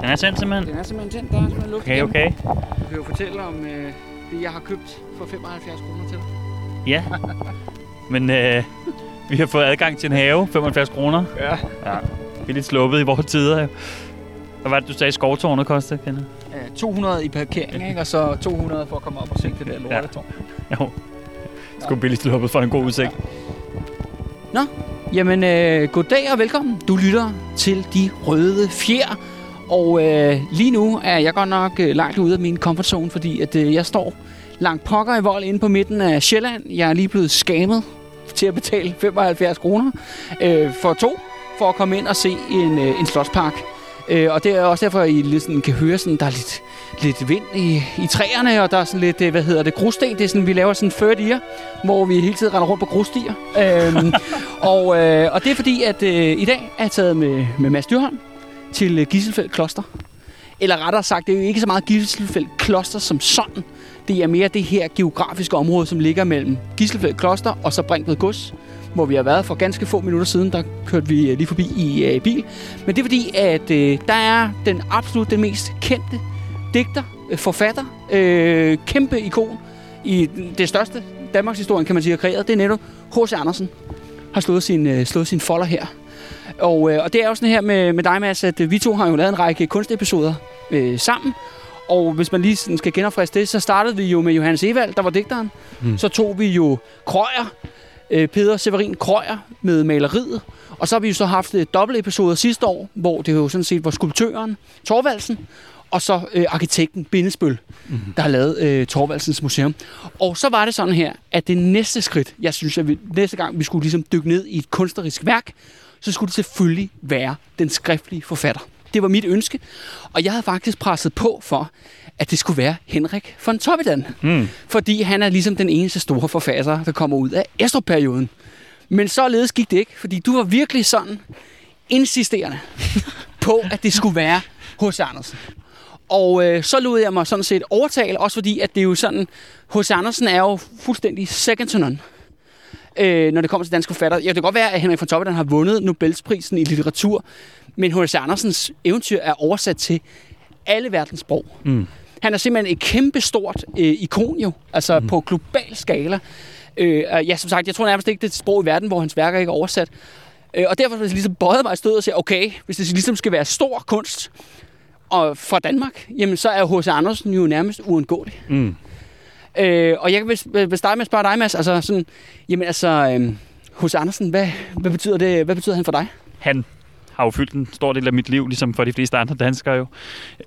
Den er tændt simpelthen? Den er simpelthen tændt. Der er simpelthen luft Okay, igennem. okay. Jeg kan jo fortælle om øh, det, jeg har købt for 75 kroner til. Ja. Men øh, vi har fået adgang til en have, 75 kroner. Ja. Ja. Vi er lidt sluppet i vores tider. Hvad var det, du sagde, skovtårnet kostede, Kenneth? Øh, 200 i parkering, ikke? Og så 200 for at komme op og se det der lortetårn. Jo. Sgu billigt sluppet for en god udsigt. Jamen, øh, goddag og velkommen. Du lytter til De Røde Fjer. Og øh, lige nu er jeg godt nok øh, langt ude af min comfort zone, fordi at, øh, jeg står langt pokker i vold inde på midten af Sjælland. Jeg er lige blevet skamet til at betale 75 kroner øh, for to, for at komme ind og se en, øh, en slotspark. Øh, og det er også derfor, at I lidt sådan, kan høre, sådan, der er lidt, lidt vind i, i træerne, og der er sådan lidt, øh, hvad hedder det, grussten. Det er sådan, vi laver sådan third year, hvor vi hele tiden render rundt på grusstier. øhm, og, øh, og det er fordi, at øh, i dag er jeg taget med, med Mads Dyrholm til øh, Gisselfeldt Kloster. Eller rettere sagt, det er jo ikke så meget Gisselfeldt Kloster som sådan. Det er mere det her geografiske område, som ligger mellem Gisselfeldt Kloster og så Brinkved Gods, hvor vi har været for ganske få minutter siden. Der kørte vi øh, lige forbi i øh, bil. Men det er fordi, at øh, der er den absolut den mest kendte digter, øh, forfatter, øh, kæmpe ikon i det største Danmarks historie, kan man sige, har kreeret. Det er netop H.C. Andersen har slået sin, øh, slået sin folder her. Og, øh, og det er jo sådan her med, med dig, Mads, at øh, vi to har jo lavet en række kunstepisoder øh, sammen. Og hvis man lige sådan skal genopfriske det, så startede vi jo med Johannes Evald, der var digteren. Mm. Så tog vi jo Krøyer, øh, Peder Severin Krøyer med maleriet. Og så har vi jo så haft øh, dobbeltepisoder sidste år, hvor det jo sådan set var skulptøren Torvaldsen, og så øh, arkitekten Bindesbøl, mm. der har lavet øh, Torvaldsens Museum. Og så var det sådan her, at det næste skridt, jeg synes, at vi, næste gang vi skulle ligesom dykke ned i et kunstnerisk værk, så skulle det selvfølgelig være den skriftlige forfatter. Det var mit ønske, og jeg havde faktisk presset på for, at det skulle være Henrik von Toppidan. Mm. Fordi han er ligesom den eneste store forfatter, der kommer ud af Estrup-perioden. Men således gik det ikke, fordi du var virkelig sådan insisterende på, at det skulle være H.C. Andersen. Og øh, så lod jeg mig sådan set overtale, også fordi, at det er jo sådan, H.C. Andersen er jo fuldstændig second to none, øh, når det kommer til danske forfatter. Ja, det kan godt være, at Henrik von Toppidan har vundet Nobelsprisen i litteratur, men H.C. Andersens eventyr er oversat til alle verdens sprog. Mm. Han er simpelthen et kæmpestort øh, ikon jo, altså mm. på global skala. Øh, og ja, som sagt, jeg tror nærmest ikke, det er et sprog i verden, hvor hans værker ikke er oversat. Øh, og derfor har jeg ligesom bøjet mig i stød og sige, okay, hvis det ligesom skal være stor kunst og for Danmark, jamen så er H.C. Andersen jo nærmest uundgåelig. Mm. Øh, og jeg vil, vil starte med at spørge dig, Mads, altså sådan, jamen altså, øh, H.C. Andersen, hvad, hvad, betyder det, hvad betyder han for dig? Han har jo fyldt en stor del af mit liv, ligesom for de fleste andre danskere jo.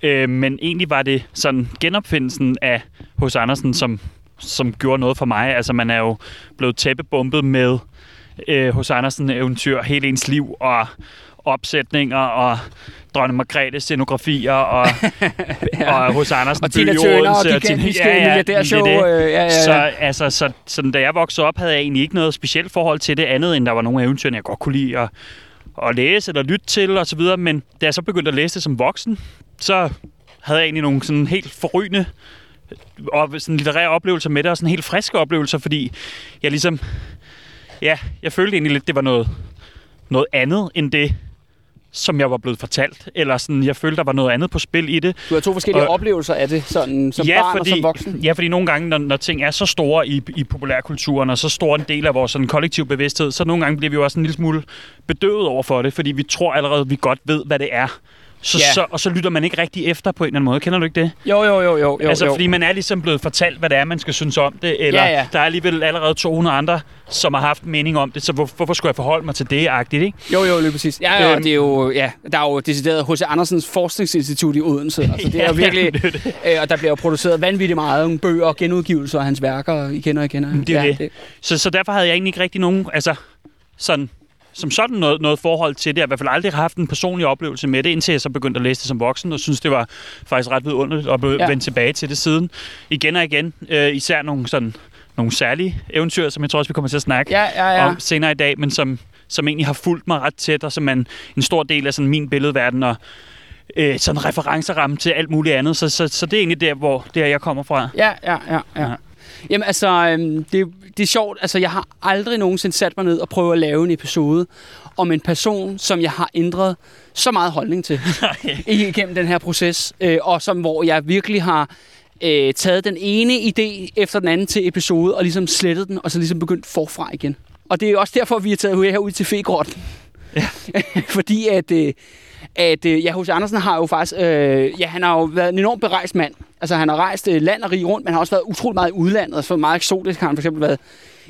Øh, men egentlig var det sådan genopfindelsen af hos Andersen, som, som gjorde noget for mig. Altså man er jo blevet tæppebumpet med øh, H.C. Andersen eventyr hele ens liv, og opsætninger, og dronning Margrethe scenografier, og, ja. og H.C. Andersen Og Tina Turner og gigantiske Tina- milliardærshow. det det. Øh, ja, ja, Så, ja. altså, så, sådan, da jeg voksede op, havde jeg egentlig ikke noget specielt forhold til det andet, end der var nogle eventyr, jeg godt kunne lide at, at læse eller lytte til og så videre. Men da jeg så begyndte at læse det som voksen, så havde jeg egentlig nogle sådan helt forrygende og sådan litterære oplevelser med det, og sådan helt friske oplevelser, fordi jeg ligesom, ja, jeg følte egentlig lidt, det var noget, noget andet end det, som jeg var blevet fortalt. Eller sådan, jeg følte, der var noget andet på spil i det. Du har to forskellige Og- oplevelser af det, sådan, som Ja, barn fordi- og som voksen. Ja, fordi nogle gange, når, når ting er så store i, i populærkulturen, og så stor en del af vores sådan, kollektiv bevidsthed, så nogle gange bliver vi jo også en lille smule bedøvet over for det, fordi vi tror allerede, vi godt ved, hvad det er. Så, Ja. så, og så lytter man ikke rigtig efter på en eller anden måde. Kender du ikke det? Jo, jo, jo, jo. jo altså, jo. fordi man er ligesom blevet fortalt, hvad det er, man skal synes om det, eller Ja, ja. der er alligevel allerede 200 andre, som har haft mening om det, så hvor, hvorfor skulle jeg forholde mig til det, agtigt, ikke? Jo, jo, lige præcis. Ja, ja, Øhm. det er jo, ja, der er jo decideret H.C. Andersens Forskningsinstitut i Odense. Altså, det er jo Ja, virkelig, det er det. øh, og der bliver jo produceret vanvittigt meget bøger og genudgivelser af hans værker igen og igen. Og, Det er ja, det. Så, så derfor havde jeg egentlig ikke rigtig nogen, altså sådan, som sådan noget, noget forhold til det. Jeg har i hvert fald aldrig haft en personlig oplevelse med det, indtil jeg så begyndte at læse det som voksen, og synes det var faktisk ret vidunderligt at Ja. vende tilbage til det siden. Igen og igen. Øh, især nogle sådan nogle særlige eventyr, som jeg tror også, vi kommer til at snakke Ja, ja, ja. om senere i dag, men som, som egentlig har fulgt mig ret tæt, og som er en, en stor del af sådan min billedverden, og øh, sådan en referenceramme til alt muligt andet. Så, så, så det er egentlig der, hvor det er, jeg kommer fra. Ja, ja, ja, ja. Ja. Jamen altså, øhm, det, det er sjovt. Altså, jeg har aldrig nogensinde sat mig ned og prøvet at lave en episode om en person, som jeg har ændret så meget holdning til igennem den her proces, øh, og som hvor jeg virkelig har øh, taget den ene idé efter den anden til episode, og ligesom slettet den, og så ligesom begyndt forfra igen. Og det er også derfor, vi er taget herud til Fegrotten. Ja. Fordi at, øh, at øh, ja, H.C. Andersen har jo faktisk, øh, ja, han har jo været en enormt berejst mand. Altså, han har rejst øh, land og rig rundt, men har også været utrolig meget i udlandet. Altså, meget eksotisk har han for eksempel været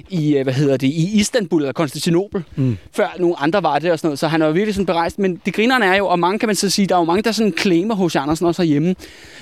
i, øh, hvad hedder det, i Istanbul eller Konstantinopel, mm. før nogle andre var det og sådan noget. Så han er jo virkelig sådan berejst. Men det grinerne er jo, og mange kan man så sige, der er jo mange, der sådan claimer hos Andersen også herhjemme.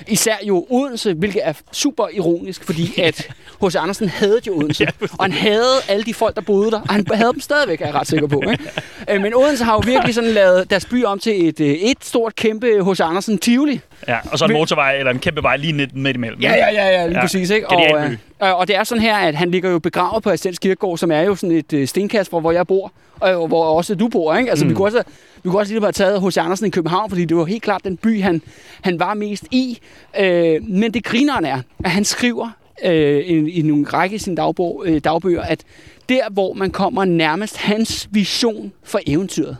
Især jo Odense, hvilket er super ironisk, fordi at H.C. Andersen havde jo Odense. og han havde alle de folk, der boede der, og han havde dem stadigvæk, er jeg ret sikker på. Ikke? Øh, men Odense har jo virkelig sådan lavet deres by om til et, et stort, kæmpe H.C. Andersen Tivoli. Ja, og så en motorvej eller en kæmpe vej lige midt imellem. Ja, ja, ja, ja lige ja. præcis. Ikke? Og, øh, og det er sådan her, at han ligger jo begravet på Astens Kirkegård, som er jo sådan et øh, stenkast, hvor, hvor jeg bor, og hvor også du bor. Ikke? Altså, mm. vi kunne også, vi kunne også lige have taget hos Andersen i København, fordi det var helt klart den by, han, han var mest i. Øh, men det grineren er, at han skriver øh, i, i nogle række i sine dagbog, øh, dagbøger, at der, hvor man kommer nærmest hans vision for eventyret,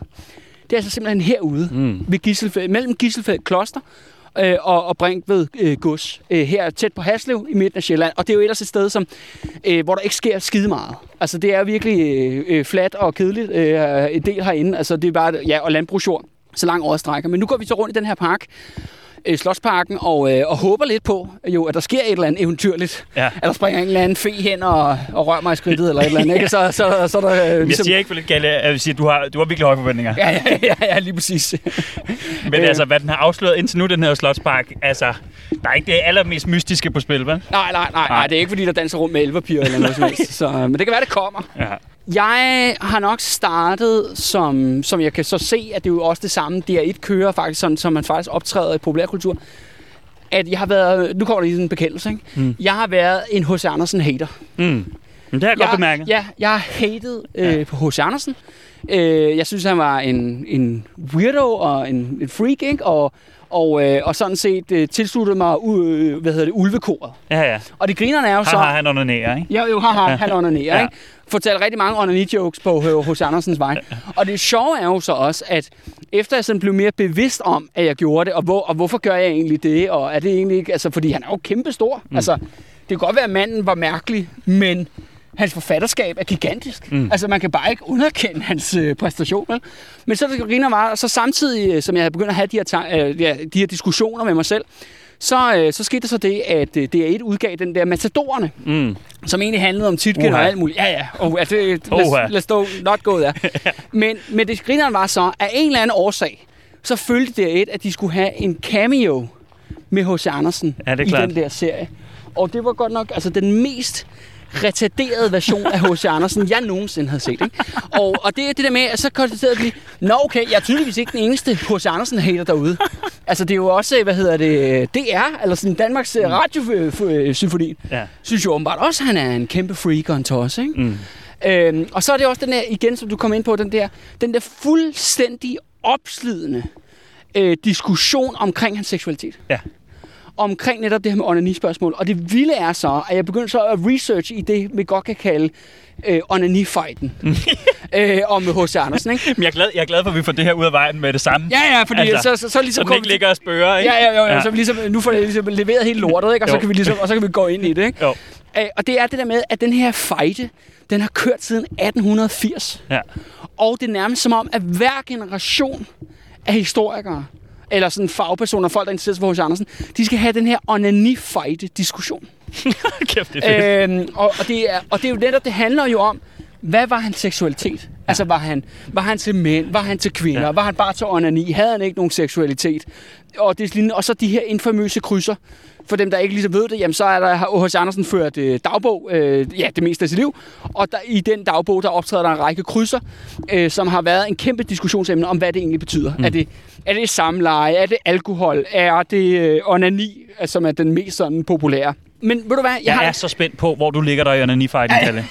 det er altså simpelthen herude, mm. ved Gisselfeld, mellem Gisselfeldt Kloster øh, og, og Brinkved øh, Gods, øh, her tæt på Haslev i midten af Sjælland. Og det er jo ellers et sted, som, øh, hvor der ikke sker skide meget. Altså det er virkelig øh, øh fladt og kedeligt øh, en del herinde. Altså det er bare, ja, og landbrugsjord så langt over strækker. Men nu går vi så rundt i den her park, øh, Slottsparken og, øh, og håber lidt på, jo, at der sker et eller andet eventyrligt. Ja. At der springer en eller anden fe hen og, og rører mig i skridtet eller et eller andet. Ikke? Så, så, så, så der, øh, ligesom... Jeg siger ikke for lidt galt, jeg vil sige, at du har, du har virkelig høje forventninger. Ja, ja, ja, ja lige præcis. Men øh. altså, hvad den har afsløret indtil nu, den her Slottspark, altså, der er ikke det allermest mystiske på spil, vel? Nej, nej, nej, nej. nej det er ikke, fordi der danser rundt med elverpiger eller noget som helst. Så, men det kan være, det kommer. Ja. Jeg har nok startet, som, som jeg kan så se, at det er jo også det samme. DR1 kører faktisk sådan, som man faktisk optræder i populærkultur. At jeg har været, nu kommer der lige sådan en bekendelse, ikke? Mm. Jeg har været en H.C. Andersen hater. Mm. Men det har jeg, jeg godt bemærket. Ja, jeg har hated øh, ja. på H.C. Andersen. Øh, jeg synes, han var en, en weirdo og en, en freak, ikke? Og, og, øh, og sådan set øh, tilsluttede mig øh, hvad hedder det, ulvekoret. Ja, ja. Og det grinerne er jo så... Har han onanerer, ikke? Ja, jo, har han onanerer, ja. ikke? Fortæller rigtig mange onani-jokes på hos Andersens vej. Og det sjove er jo så også, at efter jeg sådan blev mere bevidst om, at jeg gjorde det, og, hvor, og hvorfor gør jeg egentlig det, og er det egentlig ikke... Altså, fordi han er jo kæmpestor. Mm. Altså, det kan godt være, at manden var mærkelig, men hans forfatterskab er gigantisk. Mm. Altså, man kan bare ikke underkende hans øh, præstation. Vel? Men så det griner meget, og så samtidig, øh, som jeg havde begyndt at have de her, øh, ja, de her diskussioner med mig selv, så, øh, så skete der så det, at øh, DR1 udgav den der Matadorerne, mm. som egentlig handlede om Titgen uh-huh. og alt muligt. Ja, ja, oh, altså, uh-huh. lad os stå not go der. men, men det grineren var så, at en eller anden årsag, så følte DR1, at de skulle have en cameo med H.C. Andersen ja, i klart. den der serie. Og det var godt nok altså den mest retarderet version af H.C. Andersen, jeg nogensinde havde set. Ikke? Og, og det er det der med, at så konstaterede vi, nå okay, jeg er tydeligvis ikke den eneste H.C. Andersen-hater derude. Altså det er jo også, hvad hedder det, DR, eller sådan Danmarks mm. radiosymfoni, ja. synes jo åbenbart også, at han er en kæmpe freak og en toss, ikke? Mm. Øhm, og så er det også den der, igen, som du kom ind på, den der, den der fuldstændig opslidende øh, diskussion omkring hans seksualitet. Ja omkring netop det her med onani-spørgsmål. Og det vilde er så, at jeg begyndte så at research i det, vi godt kan kalde øh, onani-fighten øh, om H.C. Andersen. Ikke? Men jeg er, glad, jeg er glad for, at vi får det her ud af vejen med det samme. Ja, ja, fordi altså, så, så, så ligesom... Så ikke ligger og spørger, ikke? Ja, ja, ja, ja. Så vi ligesom, nu får det ligesom leveret helt lortet, ikke? Og, så kan vi ligesom, og så kan vi gå ind i det. Ikke? Jo. Øh, og det er det der med, at den her fight, den har kørt siden 1880. Ja. Og det er nærmest som om, at hver generation af historikere eller sådan fagpersoner, folk, der interesserer sig for H.C. Andersen, de skal have den her onani-fight-diskussion. Kæft, det er øhm, og, og, det er, og det er jo netop, det handler jo om, hvad var hans seksualitet? Ja. Altså, var han, var han til mænd? Var han til kvinder? Ja. Var han bare til onani? Havde han ikke nogen seksualitet? Og, det, og så de her infamøse krydser. For dem, der ikke ligesom ved det, jamen, så er der H.C. Andersen ført øh, dagbog, øh, ja, det meste af sit liv. Og der, i den dagbog, der optræder der en række krydser, øh, som har været en kæmpe diskussionsemne om, hvad det egentlig betyder. Mm. Er, det, er det samleje? Er det alkohol? Er det øh, onani, som er den mest sådan populære? Men ved du hvad? Jeg, jeg har... er så spændt på, hvor du ligger der i onani-fighten, Kalle.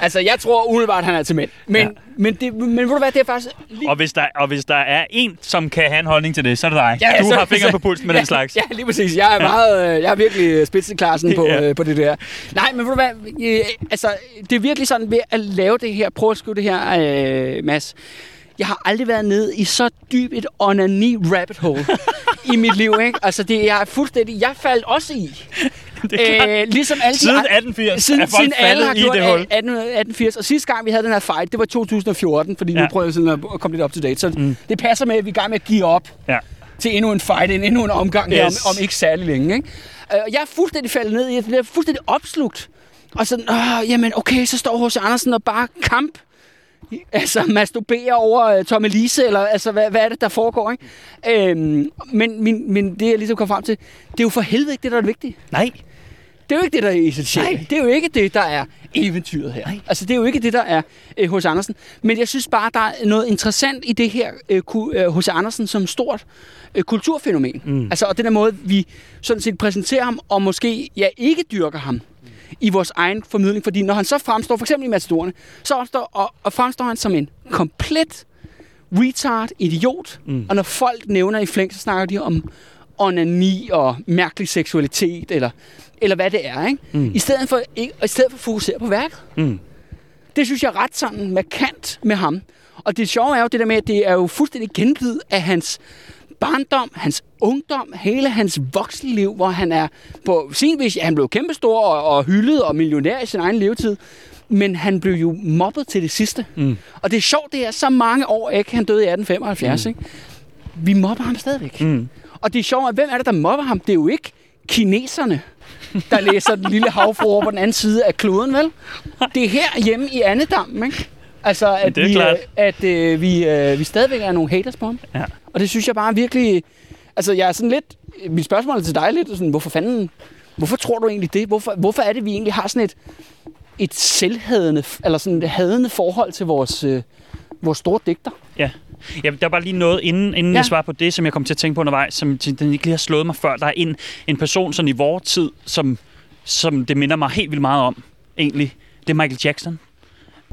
Altså, jeg tror umiddelbart, han er til mænd. Men, Ja. ja. men, det, men ved du hvad, det er faktisk... Lige, Og hvis, der, og hvis der er en, som kan have en holdning til det, så er det dig. Ja, du så- har fingeren så- på pulsen med den slags. Ja, lige præcis. Jeg er, meget, øh, jeg er virkelig spidseklassen på, Ja. øh, på det der. Nej, men ved du hvad, øh, altså, det er virkelig sådan ved at lave det her, prøve at skrive det her, øh, Mads. Jeg har aldrig været nede i så dyb et onani rabbit hole i mit liv, ikke? Altså, det jeg er fuldstændig... Jeg faldt også i. Øh, ligesom alle de Siden andre- 1880 siden, er folk siden alle faldet har i gjort det hul. 18, 1880. Og sidste gang, vi havde den her fight, det var 2014, fordi ja. Nu prøver jeg sådan at komme lidt op to date. Så mm. det passer med, at vi er i gang med at give op Ja. til endnu en fight, en, endnu en omgang yes. her om, om ikke særlig længe. Ikke? Øh, og jeg er fuldstændig faldet ned i, det. jeg er fuldstændig opslugt. Og sådan, Åh, jamen okay, så står H.C. Andersen og bare kamp. Altså masturberer over uh, Tommy Lise, eller altså, hvad, hvad er det, der foregår, ikke? Øhm, men, men, men det, jeg ligesom kom frem til, det er jo for helvede ikke det, der er det vigtige. Nej. Det er jo ikke det, der er essentielt. Nej. Det er jo ikke det, der er eventyret her. Nej. Altså, det er jo ikke det, der er øh, H.C. Andersen. Men jeg synes bare, der er noget interessant i det her øh, ku- øh. Andersen som stort øh, kulturfænomen. Mm. Altså, og den der måde, vi sådan set præsenterer ham, og måske ja, ikke dyrker ham i vores egen formidling. Fordi når han så fremstår, for eksempel i Matadorerne, så opstår, og, og fremstår han som en komplet retard, idiot. Mm. Og når folk nævner i flæng, så snakker de om onani og mærkelig seksualitet, eller, eller hvad det er. Ikke? Mm. I, stedet for, ikke, i stedet for at fokusere på værket. Mm. Det synes jeg er ret sådan markant med ham. Og det sjove er jo det der med, at det er jo fuldstændig gengivet af hans barndom, hans ungdom, hele hans voksenliv, hvor han er på sin vis, ja, han blev kæmpestor og, og hyldet og millionær i sin egen levetid. Men han blev jo mobbet til det sidste. Mm. Og det er sjovt, det er så mange år, ikke? Han døde i 1875, mm. ikke? Vi mobber ham stadigvæk. Mm. Og det er sjovt, at hvem er det, der mobber ham? Det er jo ikke kineserne, der læser den lille havfru over på den anden side af kloden, vel? Det er her hjemme i Annedam, ikke? Altså, at, det er vi, klart. øh, at øh, vi, øh, vi stadigvæk er nogle haters på ham. Ja. Og det synes jeg bare virkelig... Altså, jeg er sådan lidt... Mit spørgsmål er til dig lidt sådan, hvorfor fanden... Hvorfor tror du egentlig det? Hvorfor, hvorfor er det, vi egentlig har sådan et, et selvhadende, eller sådan et hadende forhold til vores, øh, vores store digter? Ja. Ja, der var bare lige noget, inden, inden Ja. jeg svarer på det, som jeg kom til at tænke på undervejs, som den ikke lige har slået mig før. Der er en, en person sådan i vores tid, som, som det minder mig helt vildt meget om, egentlig. Det er Michael Jackson.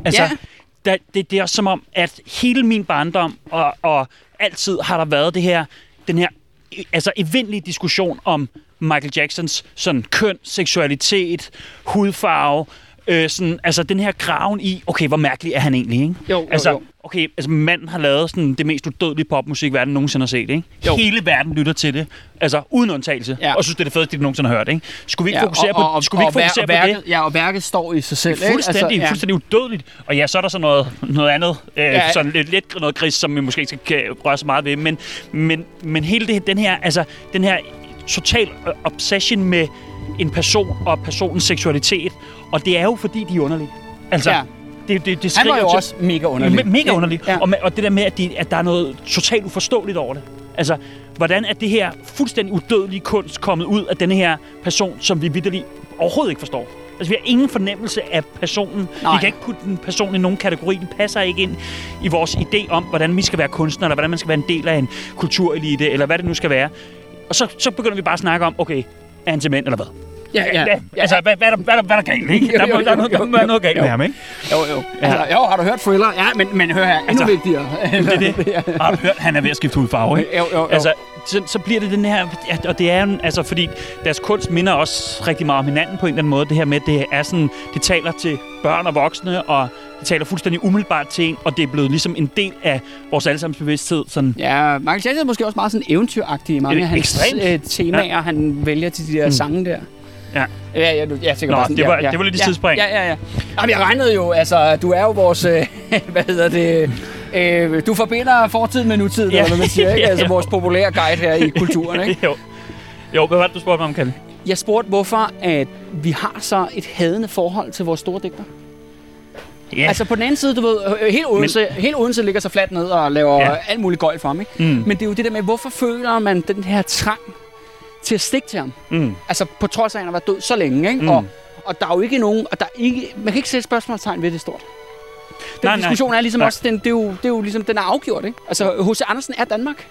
Altså, Ja. der, det, det er også som om, at hele min barndom og, og altid har der været det her, den her altså evindelige diskussion om Michael Jacksons sådan køn, seksualitet, hudfarve, øh, sådan, altså den her graven i, okay, hvor mærkelig er han egentlig, ikke? Jo, jo, altså, jo. Okay, altså manden har lavet sådan det mest udødelige popmusik, verden nogensinde har set, ikke? Jo. Hele verden lytter til det, altså uden undtagelse, Ja. og synes, det er det fedeste, de nogensinde har hørt, ikke? Skulle vi ikke fokusere og, og, på, skulle vi ikke og, fokusere og på værket, det? Ja, og værket står i sig selv. ikke? Fuldstændig, Altså, ja. fuldstændig udødeligt. Og ja, så er der så noget, noget andet, øh, Ja. ja. sådan lidt, lidt noget gris, som vi måske ikke skal røre så meget ved. Men, men, men hele det, den her, altså, den her total obsession med en person og personens seksualitet. Og det er jo fordi, de er underlige. Altså, Ja. Det, det, det Han var jo til- også mega underlig. Me- mega underlig. Ja. Og, og det der med, at, de, at der er noget totalt uforståeligt over det. Altså, hvordan er det her fuldstændig udødelige kunst kommet ud af denne her person, som vi vidderligt overhovedet ikke forstår? Altså, vi har ingen fornemmelse af personen. Nej. Vi kan ikke putte den person i nogen kategori. Den passer ikke ind i vores idé om, hvordan vi skal være kunstnere, eller hvordan man skal være en del af en kulturelite, eller hvad det nu skal være. Og så, så begynder vi bare at snakke om, okay, er han til mænd, eller hvad? Ja, ja. Ja, altså, hvad, hvad, er der, hvad, er der, hvad er der galt, ikke? Jo, Der, må- jo, der, er noget- jo, der må være jo, noget galt jo. med ham, ikke? Jo, jo. Altså, jo, har du hørt Thriller? Ja, men, men hør her, endnu Altså, vigtigere. Det er det. Har du hørt, han er ved at skifte hudfarve, ikke? Jo, jo, jo. Altså, så, så bliver det den her... ja, Og det er altså, fordi deres kunst minder også rigtig meget om hinanden på en eller anden måde. Det her med, det er sådan... Det taler til børn og voksne, og det taler fuldstændig umiddelbart til en, og det er blevet ligesom en del af vores allesammens bevidsthed. Sådan, Ja, Michael Jackson er måske også meget sådan eventyragtig i mange af hans ekstremt. øh, temaer, ja. han vælger til de der mm. sange der. Ja. Ja, ja, du, ja, sikkert Nå, bare sådan, det var- ja, ja. det var lidt ja, sidespring. Ja, ja, ja. Jamen, jeg regnede jo, altså, du er jo vores, øh, hvad hedder det, øh, du forbinder fortiden med nutiden, Ja. eller hvad man siger, ikke? Altså vores populære guide her i kulturen, ikke? jo. Jo, hvad var det, du spurgte mig om, Kalle? Jeg spurgte, hvorfor at vi har så et hadende forhold til vores store digter. Ja, Altså på den anden side, du ved, øh, helt Odense, Men... helt Odense ligger så fladt ned og laver. Ja. alt muligt gøjl for ham, ikke? Mm. Men det er jo det der med, hvorfor føler man den her trang til at stikke til ham? mm. Altså på trods af, at han har været død så længe, ikke? Mm. Og, og der er jo ikke nogen, og der er ikke, man kan ikke sætte spørgsmålstegn ved det stort. Den Nej, nej. diskussion er ligesom Nej. også, den, det, er jo, det er jo ligesom, den er afgjort, ikke? Altså H.C. Andersen er Danmark.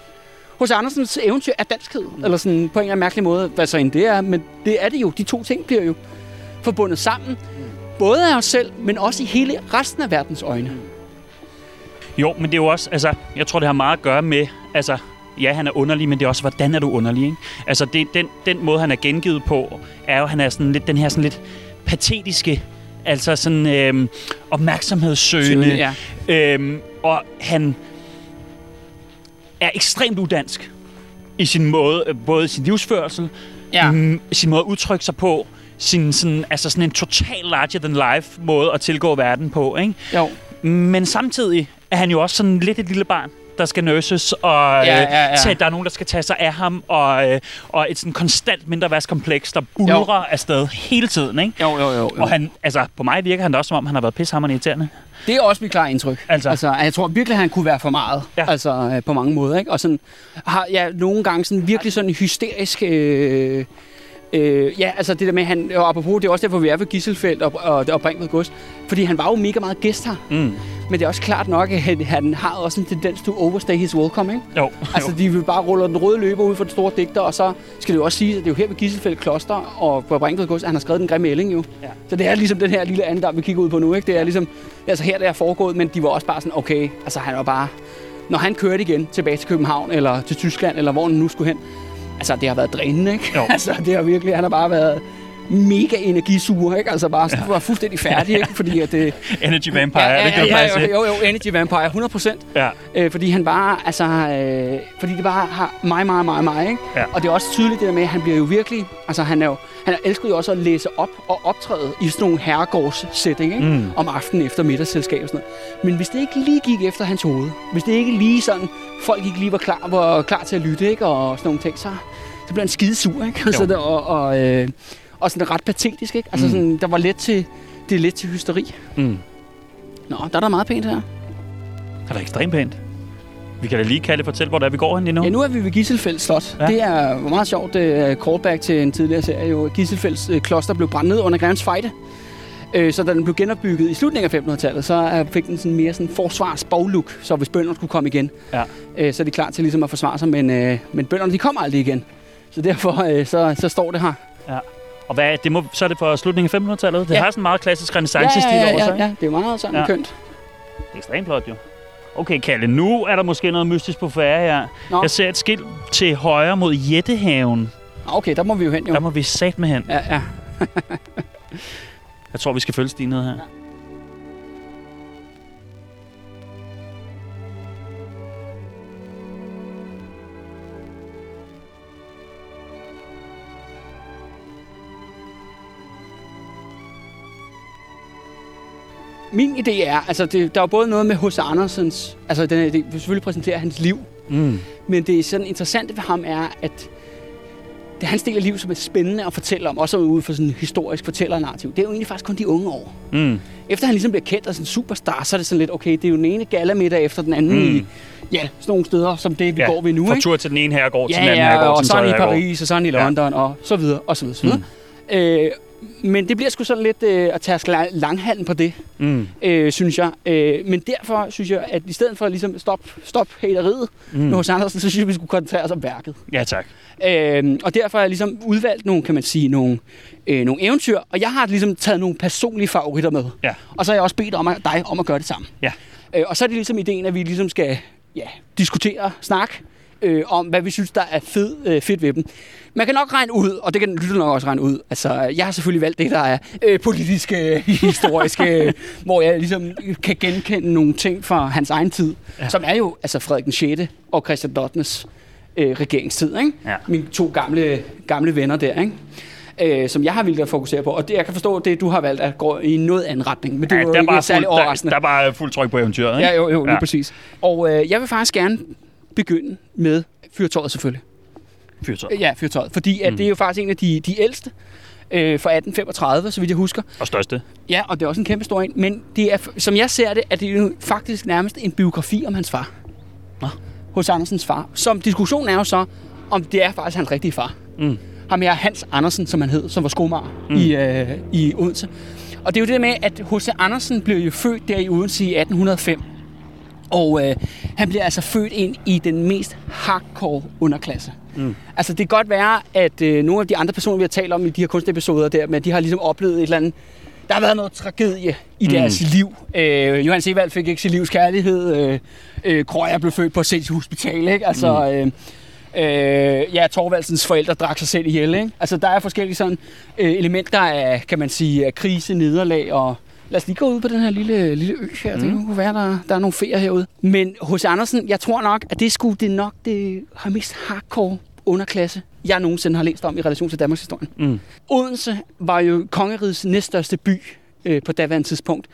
H.C. Andersens eventyr er danskhed, mm. eller sådan på en eller anden mærkelig måde, hvad så end det er, men det er det jo. De to ting bliver jo forbundet sammen. både af os selv, men også i hele resten af verdens øjne. Jo, men det er jo også, altså, jeg tror, det har meget at gøre med, altså, ja, han er underlig, men det er også, hvordan er du underlig, ikke? Altså, det, den, den måde, han er gengivet på, er jo, han er sådan lidt, den her sådan lidt patetiske, altså sådan øhm, opmærksomhedssøgende, Ja. øhm, og han er ekstremt udansk i sin måde, øh, både sin livsførsel, Ja. mm, sin måde at udtrykke sig på, sin sådan, altså sådan en total larger-than-life måde at tilgå verden på, ikke? Jo. Men samtidig er han jo også sådan lidt et lille barn, der skal nurses, og Ja, ja, ja, ja. ja. der er nogen, der skal tage sig af ham, og, øh, og et sådan konstant mindreværdskompleks, der bulrer afsted hele tiden. Ikke? Jo, jo, jo. jo. Og han, altså, på mig virker han da også, som om han har været pishammerende irriterende. Det er også mit klare indtryk. Altså. altså jeg tror virkelig, at han kunne være for meget. Ja. Altså øh, på mange måder. Ikke? Og sådan, har ja, nogle gange sådan virkelig sådan hysterisk... Øh, øh, ja, altså det der med, han, og apropos, det er også derfor, vi er ved Gisselfeldt og, og, og Brinkved Gods. Fordi han var jo mega meget gæst her. Mm. Men det er også klart nok, at han, har også en tendens til at overstay his welcome, ikke? Jo, Altså, jo. de vil bare rulle den røde løber ud for den store digter, og så skal det jo også sige, at det er jo her ved Gisselfeldt Kloster og på Brinkved Gods, at han har skrevet den grimme ælling jo. Ja. Så det er ligesom den her lille andedam, vi kigger ud på nu, ikke? Det er ligesom, altså her det er foregået, men de var også bare sådan, okay, altså han var bare, når han kørte igen tilbage til København, eller til Tyskland, eller hvor han nu skulle hen, altså det har været drænende, ikke? Jo. altså det har virkelig, han har bare været mega energisuger, ikke? Altså bare ja. var fuldstændig færdig, ikke? Fordi at det... Energy Vampire, ja, det kan ja, ja, sige. jo, jo, Energy Vampire, 100 procent. Ja. Øh, fordi han bare, altså, øh, fordi det bare har mig, mig, mig, mig, ikke? Ja. Og det er også tydeligt det der med, at han bliver jo virkelig, altså han er jo, han elsker jo også at læse op og optræde i sådan nogle herregårds-setting, ikke? Mm. Om aftenen efter middagsselskab og sådan noget. Men hvis det ikke lige gik efter hans hoved, hvis det ikke lige sådan, folk ikke lige var klar, var klar til at lytte, ikke? Og sådan nogle ting, så, så bliver han skidesur, ikke? Altså, det, og, og, øh, og sådan ret patetisk, ikke? Altså Mm. sådan, der var let til, det er let til hysteri. Mm. Nå, der er der meget pænt her. Det er da ekstremt pænt. Vi kan da lige kalde fortælle, hvor det er, vi går hen nu. Ja, nu er vi ved Gisselfeldt Slot. Ja. Det er meget sjovt. Er callback til en tidligere serie. Jo. Gisselfelds øh, kloster blev brændt ned under Grevens Fejde. Øh, så da den blev genopbygget i slutningen af 1500-tallet, så fik den sådan mere sådan forsvarsboglook, så hvis bønderne skulle komme igen, Ja. øh, så er de klar til ligesom at forsvare sig, men, øh, men bønderne de kommer aldrig igen. Så derfor øh, så, så står det her. Og hvad, det må, så er det fra slutningen af 1500-tallet? Det Ja. har sådan en meget klassisk Ja, renaissance-stil ja, over ja, sig. ja, ja, det er meget sådan Ja. ja. kønt. Det er ekstremt flot, jo. Okay, Kalle, nu er der måske noget mystisk på færre her. Nå. Jeg ser et skilt til højre mod Jættehaven. Okay, der må vi jo hen jo. Der må vi sat med hen. Ja, ja. Jeg tror, vi skal følge Stine ned her. Min idé er, altså det, der er både noget med H.C. Andersens, altså den, det vil selvfølgelig præsentere hans liv, Mm. Men det er sådan interessante ved ham er, at det er hans del af livet, som er spændende at fortælle om, også ud fra sådan en historisk fortællernarrativ. Det er jo egentlig faktisk kun de unge år. Mm. Efter han ligesom bliver kendt og sådan en superstar, så er det sådan lidt, okay, det er jo den ene galamiddag efter den anden Mm. i, ja, sådan nogle steder, som det vi Ja, går ved nu, Fra ikke? tur til den ene herregård til den Ja, anden ja, herregård og til så er han i. Paris, og så er han i Ja. London, og så videre, og så videre, så videre. Mm. Øh, men det bliver sgu sådan lidt øh, at tage la- langhalen på det, Mm. øh, synes jeg. Øh, men derfor synes jeg, at i stedet for ligesom stop, stop hateriet mm. med hos Andersen, så synes jeg, vi skulle koncentrere os om værket. Ja, tak. Øh, og derfor har jeg ligesom udvalgt nogle, kan man sige, nogle, øh, nogle eventyr, og jeg har ligesom taget nogle personlige favoritter med. Ja. Og så har jeg også bedt om at, dig om at gøre det samme. Ja. Øh, og så er det ligesom ideen, at vi ligesom skal ja, diskutere, snakke øh, om, hvad vi synes, der er fed, øh, fedt ved dem. Man kan nok regne ud, og det kan lytte nok også regne ud, altså jeg har selvfølgelig valgt det, der er øh, politiske, historiske, hvor jeg ligesom kan genkende nogle ting fra hans egen tid, Ja. ja. som er jo altså Frederik den 6. og Christian Dottnes øh, regeringstid, ikke? Ja. Mine to gamle, gamle venner der, ikke? Øh, som jeg har vildt at fokusere på. Og det, jeg kan forstå, det du har valgt at gå i noget anden retning. Men det Ja, er jo er ikke bare særlig fuld, der, overraskende. der er bare fuld tryk på eventyret, ikke? Ja, jo, jo, lige Ja. ja. præcis. Og øh, jeg vil faktisk gerne begynde med fyrtøjet selvfølgelig. Fyrtøjet. Ja, fyrtøjet. Fordi at Mm. det er jo faktisk en af de, de ældste øh, fra 1835, så vidt jeg husker. Og største. Ja, og det er også en kæmpe stor en. Men det er, som jeg ser det, er det jo faktisk nærmest en biografi om hans far. Nå. Hos Andersens far. Som diskussionen er jo så, om det er faktisk hans rigtige far. Mm. Ham her Hans Andersen, som han hed, som var skomager Mm. i, øh, i Odense. Og det er jo det med, at H.C. Andersen blev jo født der i Odense i 1805. Og øh, han bliver altså født ind i den mest hardcore underklasse. Mm. Altså det kan godt være, at øh, nogle af de andre personer, vi har talt om i de her kunstepisoder der, men de har ligesom oplevet et eller andet der har været noget tragedie i mm. deres liv. Øh, Johan Sevald fik ikke sin livs kærlighed. Øh, øh, Krøyer blev født på et hospital, ikke? Altså, mm. øh, øh, ja, Torvaldsens forældre drak sig selv ihjel, ikke? Altså, der er forskellige sådan øh, elementer af, kan man sige, af krise, nederlag og... Lad os lige gå ud på den her lille, lille ø her. Mm. Det kunne være, der, der er nogle feer herude. Men hos Andersen, jeg tror nok, at det skulle det nok det har mest hardcore underklasse, jeg nogensinde har læst om i relation til Danmarks historie. Mm. Odense var jo kongerigets næststørste by øh, på daværende tidspunkt.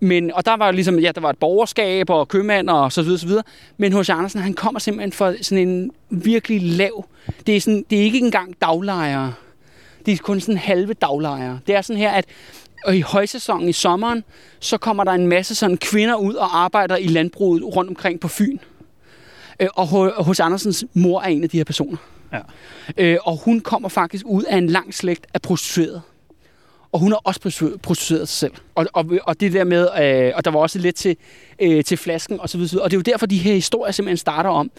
Men, og der var ligesom, ja, der var et borgerskab og købmand og så videre, så videre. Men hos Andersen, han kommer simpelthen fra sådan en virkelig lav... Det er, sådan, det er ikke engang daglejere. Det er kun sådan halve daglejere. Det er sådan her, at og i højsæsonen i sommeren, så kommer der en masse sådan kvinder ud og arbejder i landbruget rundt omkring på Fyn. Øh, og hos Andersens mor er en af de her personer. Ja. Øh, og hun kommer faktisk ud af en lang slægt af prostituerede. Og hun har også prostitueret sig selv. Og, og, og det der med, øh, og der var også lidt til, øh, til flasken og så videre. Og det er jo derfor, de her historier simpelthen starter om,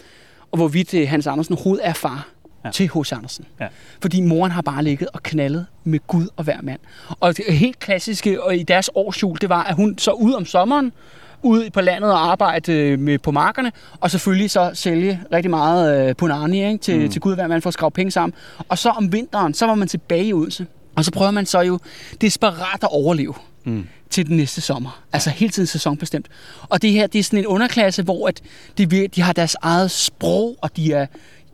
og hvorvidt øh, Hans Andersen overhovedet er far ja. til H.C. Andersen. Ja. Fordi moren har bare ligget og knaldet med Gud og hver mand. Og det helt klassiske og i deres årsjul, det var, at hun så ud om sommeren, ud på landet og arbejde øh, med, på markerne, og selvfølgelig så sælge rigtig meget øh, punani ikke? Til, mm. til Gud hver mand for at skrave penge sammen. Og så om vinteren, så var man tilbage i Odense. Og så prøver man så jo desperat at overleve mm. til den næste sommer. Altså hele tiden sæsonbestemt. Og det her, det er sådan en underklasse, hvor at de, de har deres eget sprog, og de er,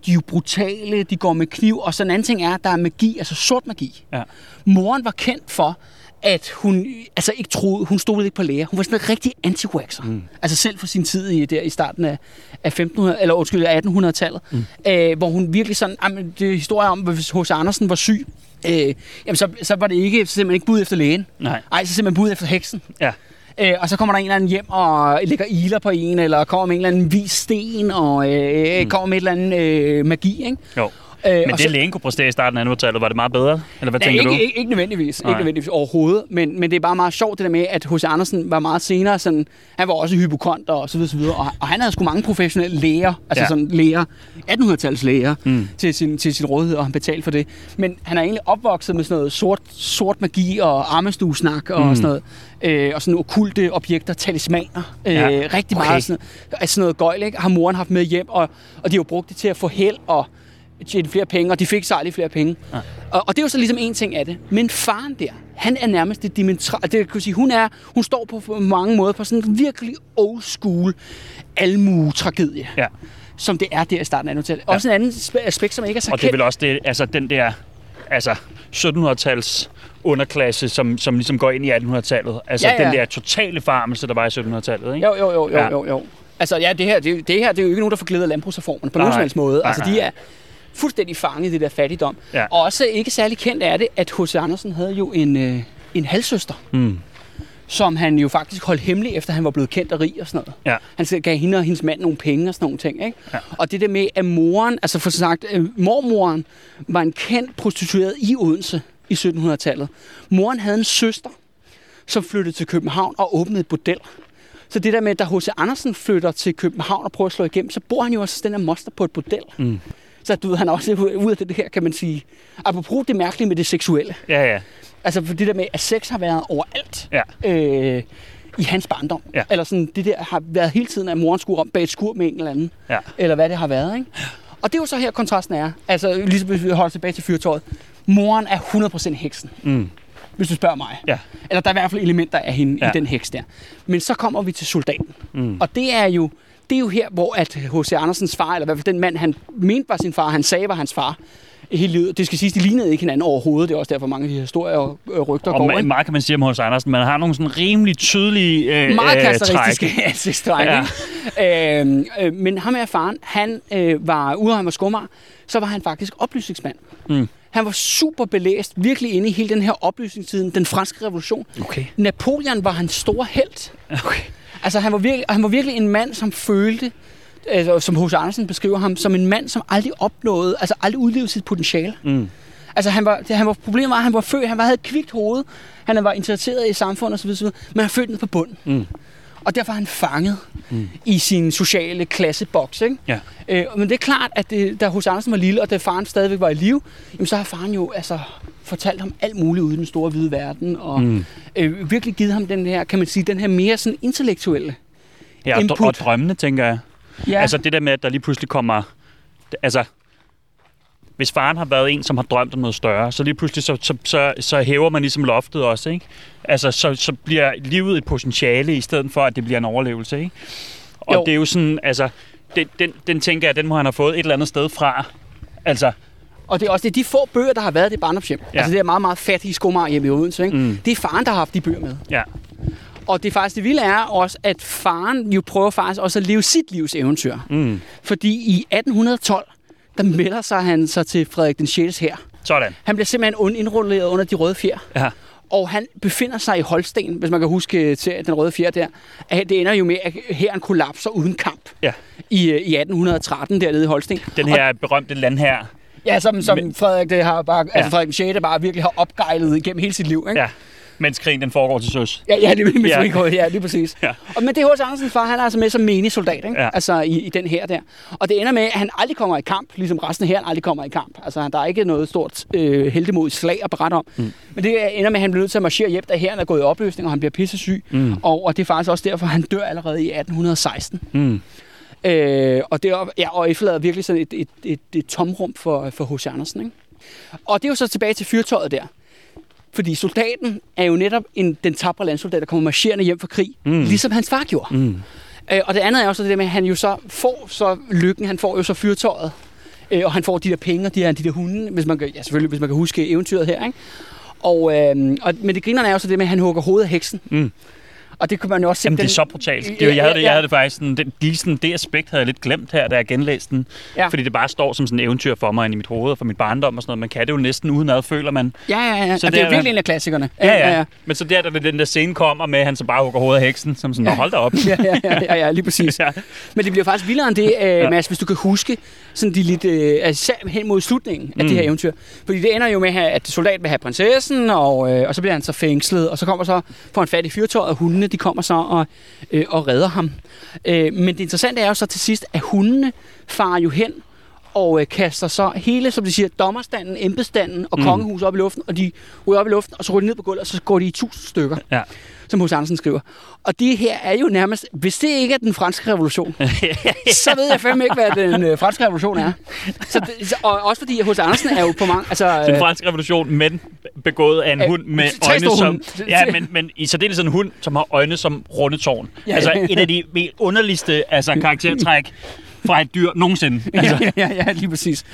de er jo brutale, de går med kniv, og så en anden ting er, at der er magi, altså sort magi. Ja. Moren var kendt for, at hun altså ikke troede, hun stod ikke på læger. Hun var sådan en rigtig anti mm. Altså selv for sin tid i, der i starten af, af 1500, eller undskyld, 1800-tallet. Mm. Øh, hvor hun virkelig sådan, jamen, det er historie om, hvis H.C. Andersen var syg, øh, jamen så, så var det ikke simpelthen ikke bud efter lægen. Nej. Ej, så simpelthen bud efter heksen. Ja. Øh, og så kommer der en eller anden hjem og lægger iler på en, eller kommer med en eller anden vis sten, og øh, mm. kommer med et eller andet øh, magi, ikke? Jo. Øh, men det, så, lægen kunne præstere i starten af 1800-tallet, var det meget bedre? Eller hvad nej, tænker ikke, du? Ikke, ikke, nødvendigvis, ikke nødvendigvis overhovedet, men, men det er bare meget sjovt det der med, at H.C. Andersen var meget senere sådan, han var også hypokonter og så videre, så videre og, og han havde sgu mange professionelle læger, altså ja. sådan læger, 1800-tals læger, mm. til, sin, til sin rådighed, og han betalte for det. Men han er egentlig opvokset med sådan noget sort, sort magi og armestuesnak og mm. sådan noget øh, og sådan okulte objekter, talismaner, øh, ja. rigtig okay. meget sådan, sådan noget gøjl, ikke? har moren haft med hjem, og, og de har jo brugt det til at få held og tjene flere penge, og de fik så aldrig flere penge. Ja. Og, og det er jo så ligesom en ting af det. Men faren der, han er nærmest det dimensionale. Det kan sige, hun, er, hun står på mange måder på sådan en virkelig old school almue-tragedie. Ja som det er der i starten af notatet. Ja. Også en anden aspekt, som ikke er så Og det er vel også det, altså den der altså 1700-tals underklasse, som, som ligesom går ind i 1800-tallet. Altså ja, ja. den der totale farmelse, der var i 1700-tallet, ikke? Jo, jo, jo, jo, ja. jo, jo. Altså ja, det her, det, det her det er jo ikke nogen, der forglæder landbrugsreformen på nogen som helst måde. Altså de er fuldstændig fanget i det der fattigdom. Ja. Og også ikke særlig kendt er det, at H.C. Andersen havde jo en, øh, en halvsøster. Mm som han jo faktisk holdt hemmelig, efter han var blevet kendt og rig og sådan noget. Ja. Han gav hende og hendes mand nogle penge og sådan nogle ting. Ikke? Ja. Og det der med, at moren, altså for sagt, øh, mormoren var en kendt prostitueret i Odense i 1700-tallet. Moren havde en søster, som flyttede til København og åbnede et bordel. Så det der med, at da H.C. Andersen flytter til København og prøver at slå igennem, så bor han jo også den her moster på et bordel. Mm. Så du ved, han er også ud af det her, kan man sige. Apropos det mærkelige med det seksuelle. Ja, ja. Altså for det der med, at sex har været overalt. Ja. Øh, i hans barndom. Ja. Eller sådan, det der har været hele tiden, at moren skulle om bag et skur med en eller anden. Ja. Eller hvad det har været, ikke? Og det er jo så her, kontrasten er. Altså, lige vi holder tilbage til fyrtåret. Moren er 100% heksen. Mm. Hvis du spørger mig. Ja. Eller der er i hvert fald elementer af hende ja. i den heks der. Men så kommer vi til soldaten. Mm. Og det er jo det er jo her, hvor at H.C. Andersens far, eller i hvert fald den mand, han mente var sin far, han sagde var hans far, hele livet. Det skal siges, de lignede ikke hinanden overhovedet. Det er også derfor, mange af de historier og rygter og går. Og meget kan man sige om H.C. Andersen. Man har nogle sådan rimelig tydelige øh, Meget karakteristiske ansigtstræk. Ja. Øh, øh, men ham er faren, han øh, var ude af ham og skummer, så var han faktisk oplysningsmand. Mm. Han var super belæst, virkelig inde i hele den her oplysningstiden, den franske revolution. Okay. Napoleon var hans store held. Okay. Altså, han var, virkelig, han var virkelig en mand, som følte, altså, som H.C. Andersen beskriver ham, som en mand, som aldrig opnåede, altså aldrig udlevede sit potentiale. Mm. Altså, han var, det, han var, problemet var, at han var født, han var, havde et kvikt hoved, han var interesseret i samfundet osv., men han født ned på bunden. Mm. Og derfor er han fanget mm. i sin sociale klasseboks. Ikke? Ja. Øh, men det er klart, at det, da hos Andersen var lille, og da faren stadigvæk var i live, jamen, så har faren jo altså, fortalt ham alt muligt ude i den store hvide verden, og mm. øh, virkelig givet ham den her, kan man sige, den her mere sådan intellektuelle Ja, og, Input. og drømmene, tænker jeg. Ja, Altså det der med, at der lige pludselig kommer... Altså, hvis faren har været en, som har drømt om noget større, så lige pludselig så, så, så, så hæver man ligesom loftet også, ikke? Altså, så, så bliver livet et potentiale, i stedet for, at det bliver en overlevelse, ikke? Og Jo. det er jo sådan, altså, den, den, den tænker jeg, den må han have fået et eller andet sted fra. Altså, og det er også det er de få bøger, der har været det barndomshjem. Ja. Altså det er meget, meget fattige skomar hjemme i Odense. Ikke? Mm. Det er faren, der har haft de bøger med. ja. Og det er faktisk det vilde er også, at faren jo prøver faktisk også at leve sit livs eventyr. Mm. Fordi i 1812, der melder sig han sig til Frederik den 6. her. Sådan. Han bliver simpelthen indrulleret under de røde fjer. Ja. Og han befinder sig i Holsten, hvis man kan huske til den røde fjer der. At Det ender jo med, at hæren kollapser uden kamp Ja. i, øh, i 1813 dernede i Holsten. Den her berømte land her. Ja, som, som Men- Frederik, det har bare, ja. altså Ja. Frederik den 6. bare virkelig har opgejlet igennem hele sit liv. Ikke? Ja. Mens krigen den foregår til søs. Ja, ja, det er med Ja. ja. ja, lige præcis. Ja. Og, men det er H.C. Andersens far, han er altså med som menig soldat, ikke? Ja. altså i, i den her der. Og det ender med, at han aldrig kommer i kamp, ligesom resten af herren aldrig kommer i kamp. Altså der er ikke noget stort øh, heldemodigt slag at berette om. Mm. Men det ender med, at han bliver nødt til at marchere hjem, da herren er gået i opløsning, og han bliver pissesyg. Mm. Og, og det er faktisk også derfor, han dør allerede i 1816. Mm. Øh, og det er, ja, og efterlader virkelig sådan et, et, et, et tomrum for, for H.C. Andersen. Ikke? Og det er jo så tilbage til fyrtøjet der. Fordi soldaten er jo netop en, den tabre landsoldat, der kommer marcherende hjem fra krig, mm. ligesom hans far gjorde. Mm. Øh, og det andet er også det der med, at han jo så får så lykken, han får jo så fyrtøjet, øh, og han får de der penge og de, her, de der hunde, hvis man kan, ja, selvfølgelig, hvis man kan huske eventyret her. Ikke? Og, øh, og, men det grinerne er jo så det med, at han hugger hovedet af heksen. Mm. Og det kunne man jo også se. Jamen, det er den- så brutalt. Det, jeg, havde det, jeg havde det faktisk sådan, det, lige sådan, det aspekt havde jeg lidt glemt her, da jeg genlæste den. Ja. Fordi det bare står som sådan et eventyr for mig ind i mit hoved og for mit barndom og sådan noget. Man kan det jo næsten udenad, føler man. Ja, ja, ja. Så Så det, det er virkelig en af klassikerne. Ja, ja. Men så der, da den der scene kommer med, at han så bare hugger hovedet af heksen, som sådan, ja. hold da op. ja, ja, ja, ja, ja, lige præcis. Ja. Men det bliver faktisk vildere end det, øh, ja. Mads, hvis du kan huske sådan de lidt, øh, altså hen mod slutningen af mm. det her eventyr. Fordi det ender jo med, at soldaten vil have prinsessen, og, øh, og så bliver han så fængslet, og så kommer så, får han fat i fyrtøjet, og hundene, de kommer så og, øh, og redder ham. Øh, men det interessante er jo så til sidst, at hundene farer jo hen og øh, kaster så hele, som de siger, dommerstanden, embedsstanden og Mm. kongehuset op i luften, og de ryger op i luften, og så ryger de ned på gulvet, og så går de i tusind stykker Ja. som hos Andersen skriver. Og det her er jo nærmest, hvis det ikke er den franske revolution, så ved jeg fandme ikke, hvad den øh, franske revolution er. Så det, og også fordi hos Andersen er jo på mange... Altså, Den øh, franske revolution, men begået af en Øh, hund med øjne som... hunde. Ja, men, men i særdeles en hund, som har øjne som runde tårn. Ja, altså et af de underligste altså, karaktertræk fra et dyr nogensinde. Altså, ja, ja, ja, lige præcis.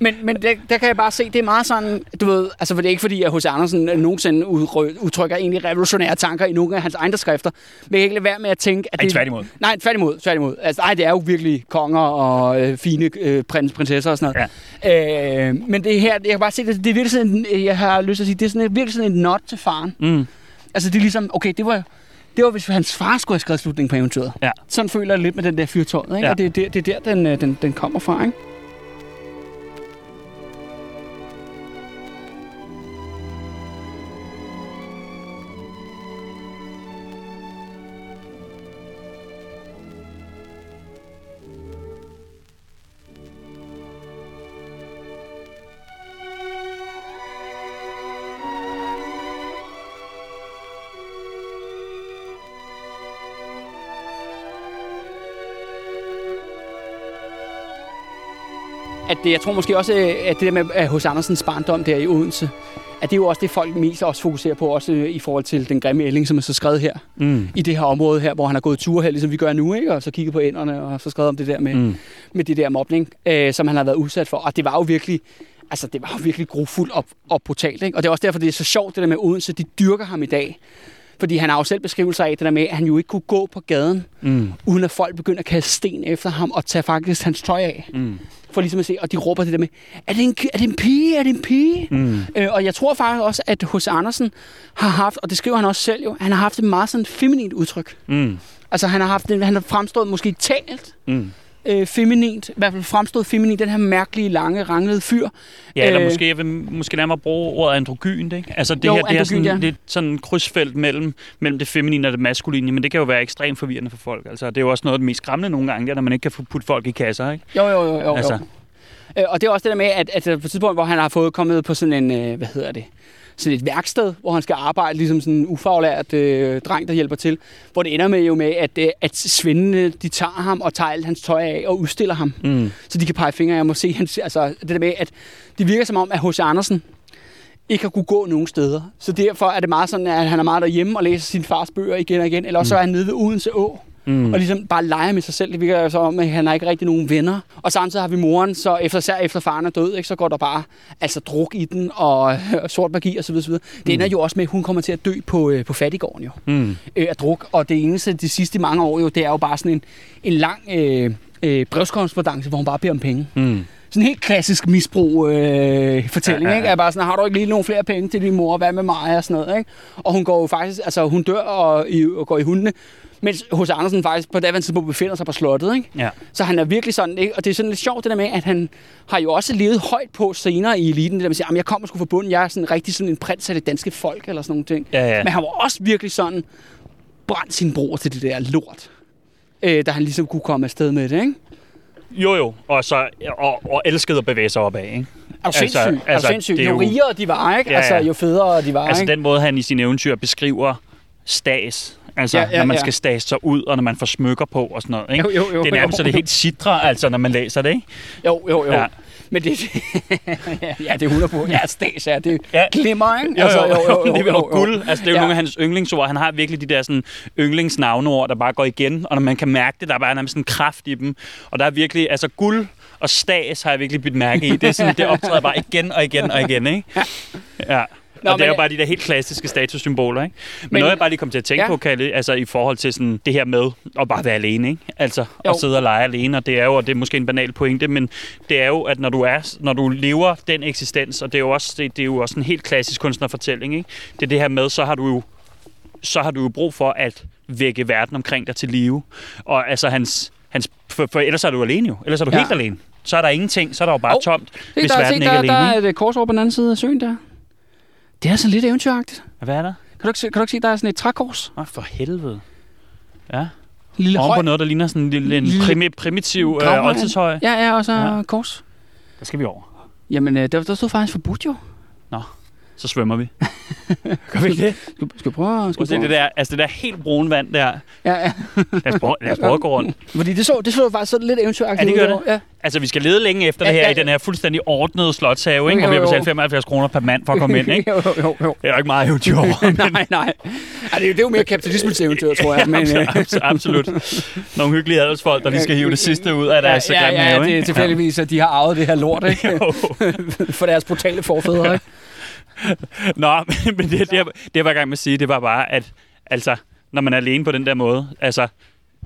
Men, men der, der kan jeg bare se, det er meget sådan, du ved, altså for det er ikke fordi, at H.C. Andersen nogensinde udtrykker egentlig revolutionære tanker i nogle af hans egne skrifter, men jeg kan ikke lade være med at tænke, at Ej, det... tværtimod. Nej, tværtimod, tværtimod. Altså, ej, det er jo virkelig konger og øh, fine øh, prins, prinsesser og sådan noget. Ja. Øh, men det her, jeg kan bare se, det, det er virkelig sådan, jeg har lyst til at sige, det er sådan, virkelig sådan en not til faren. Mm. Altså, det er ligesom, okay, det var, det var hvis hans far skulle have skrevet slutningen på eventyret. Ja. Sådan føler jeg lidt med den der fyrtøjet, ikke? Ja. Og det, er der- det er der, den, øh, den, den kommer fra, ikke? Jeg tror måske også, øh, at det der med hos Andersens barndom der i Odense, at det er jo også det, folk mest også fokuserer på, også øh, i forhold til den grimme ælling, som er så skrevet her, Mm. i det her område her, hvor han har gået ture her, ligesom vi gør nu, ikke? og så kigget på ænderne, og så skrevet om det der med. Mm. med det der mobning, øh, som han har været udsat for. Og det var jo virkelig, altså det var jo virkelig grofuldt og, og brutalt. Ikke? Og det er også derfor, det er så sjovt, det der med Odense, de dyrker ham i dag. Fordi han har jo selv beskrivelser af det der med, at han jo ikke kunne gå på gaden, Mm. uden at folk begynder at kaste sten efter ham og tage faktisk hans tøj af. Mm. For ligesom at se, og de råber det der med, er det en, er det en pige? Er det en pige? Mm. Øh, og jeg tror faktisk også, at hos Andersen har haft, og det skriver han også selv jo, han har haft et meget sådan feminint udtryk. Mm. Altså han har haft, han har fremstået måske talt Mm. Øh, feminint, i hvert fald fremstået feminint, den her mærkelige, lange, ranglede fyr. Ja, eller Øh, måske, jeg vil måske nærmere bruge ordet androgyn, ikke? Altså det Jo, her, det er sådan ja. lidt sådan krydsfelt mellem, mellem det feminine og det maskuline, men det kan jo være ekstremt forvirrende for folk. Altså det er jo også noget af det mest skræmmende nogle gange, det er, når man ikke kan putte folk i kasser, ikke? Jo, jo, jo, jo. Altså. altså. jo. Øh, og det er også det der med, at, at på et tidspunkt, hvor han har fået kommet på sådan en, øh, hvad hedder det, sådan et værksted, hvor han skal arbejde ligesom sådan en ufaglært øh, dreng, der hjælper til. Hvor det ender med jo med, at, øh, at svendene, de tager ham og tager alt hans tøj af og udstiller ham. Mm. Så de kan pege fingre af ham og se hans, altså det der med, at det virker som om, at H.C. Andersen ikke har kunne gå nogen steder. Så derfor er det meget sådan, at han er meget derhjemme og læser sin fars bøger igen og igen. Eller også så er han nede ved Odense Å. Mm. Og ligesom bare leger med sig selv. Det virker jo som om, at han har ikke rigtig nogen venner. Og samtidig har vi moren, så efter, især efter faren er død, ikke, så går der bare altså, druk i den, og, sort magi osv. osv. Det ender jo også med, at hun kommer til at dø på, øh, på fattigården jo, Mm. øh, af druk. Og det eneste de sidste mange år jo, det er jo bare sådan en, en lang øh, øh, brevskorrespondance, hvor hun bare beder om penge. Mm. Sådan en helt klassisk misbrug øh, fortælling, Ja, ja, ja, ikke? Er bare sådan, har du ikke lige nogle flere penge til din mor, hvad med mig og sådan noget, ikke? Og hun går jo faktisk, altså hun dør og, i, og går i hundene, mens H.C. Andersen faktisk på daværende tidspunkt befinder sig på slottet, ikke? Ja. Så han er virkelig sådan, ikke? og det er sådan lidt sjovt det der med, at han har jo også levet højt på senere i eliten, det der med at sige, "Jamen, jeg kommer sgu fra bunden, jeg er sådan rigtig sådan en prins af det danske folk, eller sådan nogle ting. Ja, ja. Men han var også virkelig sådan, brændt sin bror til det der lort, øh, da han ligesom kunne komme afsted med det, ikke? Jo, jo. Og, så, og, og elskede at bevæge sig opad, ikke? Er du Altså, sindssyg? Altså, er altså, du sindssyg? det er Jo jo- rigere de var, ikke? Ja, Altså, jo federe de var, Altså ikke? den måde, han i sine eventyr beskriver stas. Altså, Ja, ja, når man ja. skal stage sig ud, og når man får smykker på og sådan noget. Ikke? Jo, jo, jo, det er nærmest jo. så det helt sidre, altså, når man læser det. Ikke? Jo, jo, jo. Ja. Men det, ja, det er 100 på. Ja, stas, ja, det Ja. glimmer, ikke? Jo, jo, jo, jo, jo, det er jo, guld. Altså, det er jo Ja. nogle af hans yndlingsord. Han har virkelig de der sådan, yndlingsnavneord, der bare går igen. Og når man kan mærke det, der er bare nærmest sådan en kraft i dem. Og der er virkelig, altså guld og stas har jeg virkelig bidt mærke i. Det, er sådan, det optræder bare igen og igen og igen, ikke? Ja. Nå, og det er jo bare de der helt klassiske statussymboler, ikke? Men, Men- noget, jeg bare lige kom til at tænke Ja. på, Kalle, altså i forhold til sådan det her med at bare være alene, ikke? Altså Jo. at sidde og lege alene, og det er jo, og det er måske en banal pointe, men det er jo, at når du er, når du lever den eksistens, og det er jo også, det, det er jo også en helt klassisk kunstnerfortælling, ikke? Det er det her med, så har du jo, så har du jo brug for at vække verden omkring dig til live. Og altså hans, hans for, for ellers er du alene jo. Ellers er du Ja. helt alene. Så er der ingenting. Så er der jo bare oh, tomt, hvis der, verden se, ikke der, er alene. der er ikke? et kors over på den anden side af søen der. Det er sådan lidt eventyragtigt. Hvad er der? Kan du ikke se, kan du ikke se der er sådan et trækors? Åh, for helvede. Ja. Lille Oven på høj. noget, der ligner sådan en, lille, en Lille- primi, primitiv øh, oldtidshøj. Ja, ja, og så ja. kors. Der skal vi over. Jamen, øh, der, der stod faktisk forbudt jo. Så svømmer vi. Gør vi ikke det? Skal, skal prøve? Prøv Skal vi det prøve? der, altså det der helt brune vand der. Ja, ja. Lad os prøve, lad os prøve at gå rundt. Fordi det så, det så faktisk sådan lidt eventyragtigt Ja, det gør ud. Ja. Altså, vi skal lede længe efter Ja, det her ja. i den her fuldstændig ordnede slotshave, ikke? Jo, Og vi har jo. betalt 75 kroner per mand for at komme ind, ikke? jo, jo, jo. Det er jo ikke meget eventyr over. nej, nej. Ej, det, er, jo- det er jo mere kapitalismens eventyr, tror jeg. Men, øh, Abs- absolut. Nogle hyggelige adelsfolk, der lige skal hive det sidste ud af deres ja, ja, grimme ja, have, det er tilfældigvis, at de har arvet det her lort, ikke? Jo. For deres brutale forfædre, ikke? Nå, men det, det, jeg, det jeg var i gang med at sige, det var bare, at altså, når man er alene på den der måde, altså,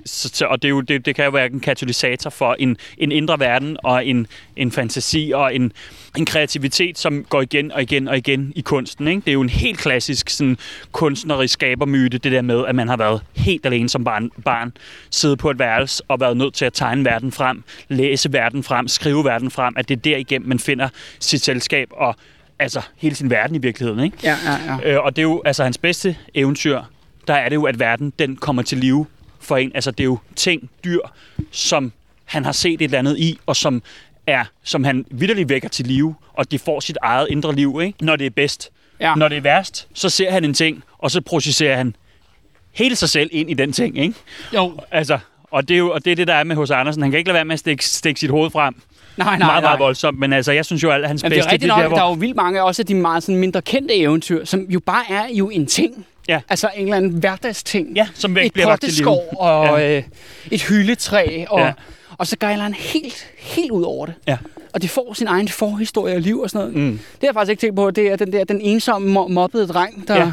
så, og det, er jo, det, det kan jo være en katalysator for en, en indre verden og en, en fantasi og en, en kreativitet, som går igen og igen og igen i kunsten. Ikke? Det er jo en helt klassisk sådan, kunstnerisk skabermyte, det der med, at man har været helt alene som barn, barn siddet på et værelse og været nødt til at tegne verden frem, læse verden frem, skrive verden frem, at det er derigennem, man finder sit selskab og altså hele sin verden i virkeligheden. Ikke? Ja, ja, ja. Øh, og det er jo altså hans bedste eventyr, der er det jo, at verden den kommer til live for en. Altså det er jo ting, dyr, som han har set et eller andet i, og som er, som han vidderligt vækker til live, og de får sit eget indre liv, ikke? når det er bedst. Ja. Når det er værst, så ser han en ting, og så processerer han hele sig selv ind i den ting. Ikke? Jo. Altså, og det, er jo, og det er det, der er med hos Andersen. Han kan ikke lade være med at stikke, stikke sit hoved frem. Nej, nej, meget, meget voldsomt. Men altså, jeg synes jo, at hans Men det er bedste... rigtigt nok, der, hvor- der er jo vildt mange også af de meget sådan, mindre kendte eventyr, som jo bare er jo en ting. Ja. Altså en eller anden hverdagsting. Ja, som væk et bliver lagt til potteskov og Ja. øh, et hyldetræ, og, Ja. og så gejler han helt, helt ud over det. Ja. Og det får sin egen forhistorie og liv og sådan noget. Mm. Det har jeg faktisk ikke tænkt på, det er den der den ensomme mo- mobbede dreng, der Ja.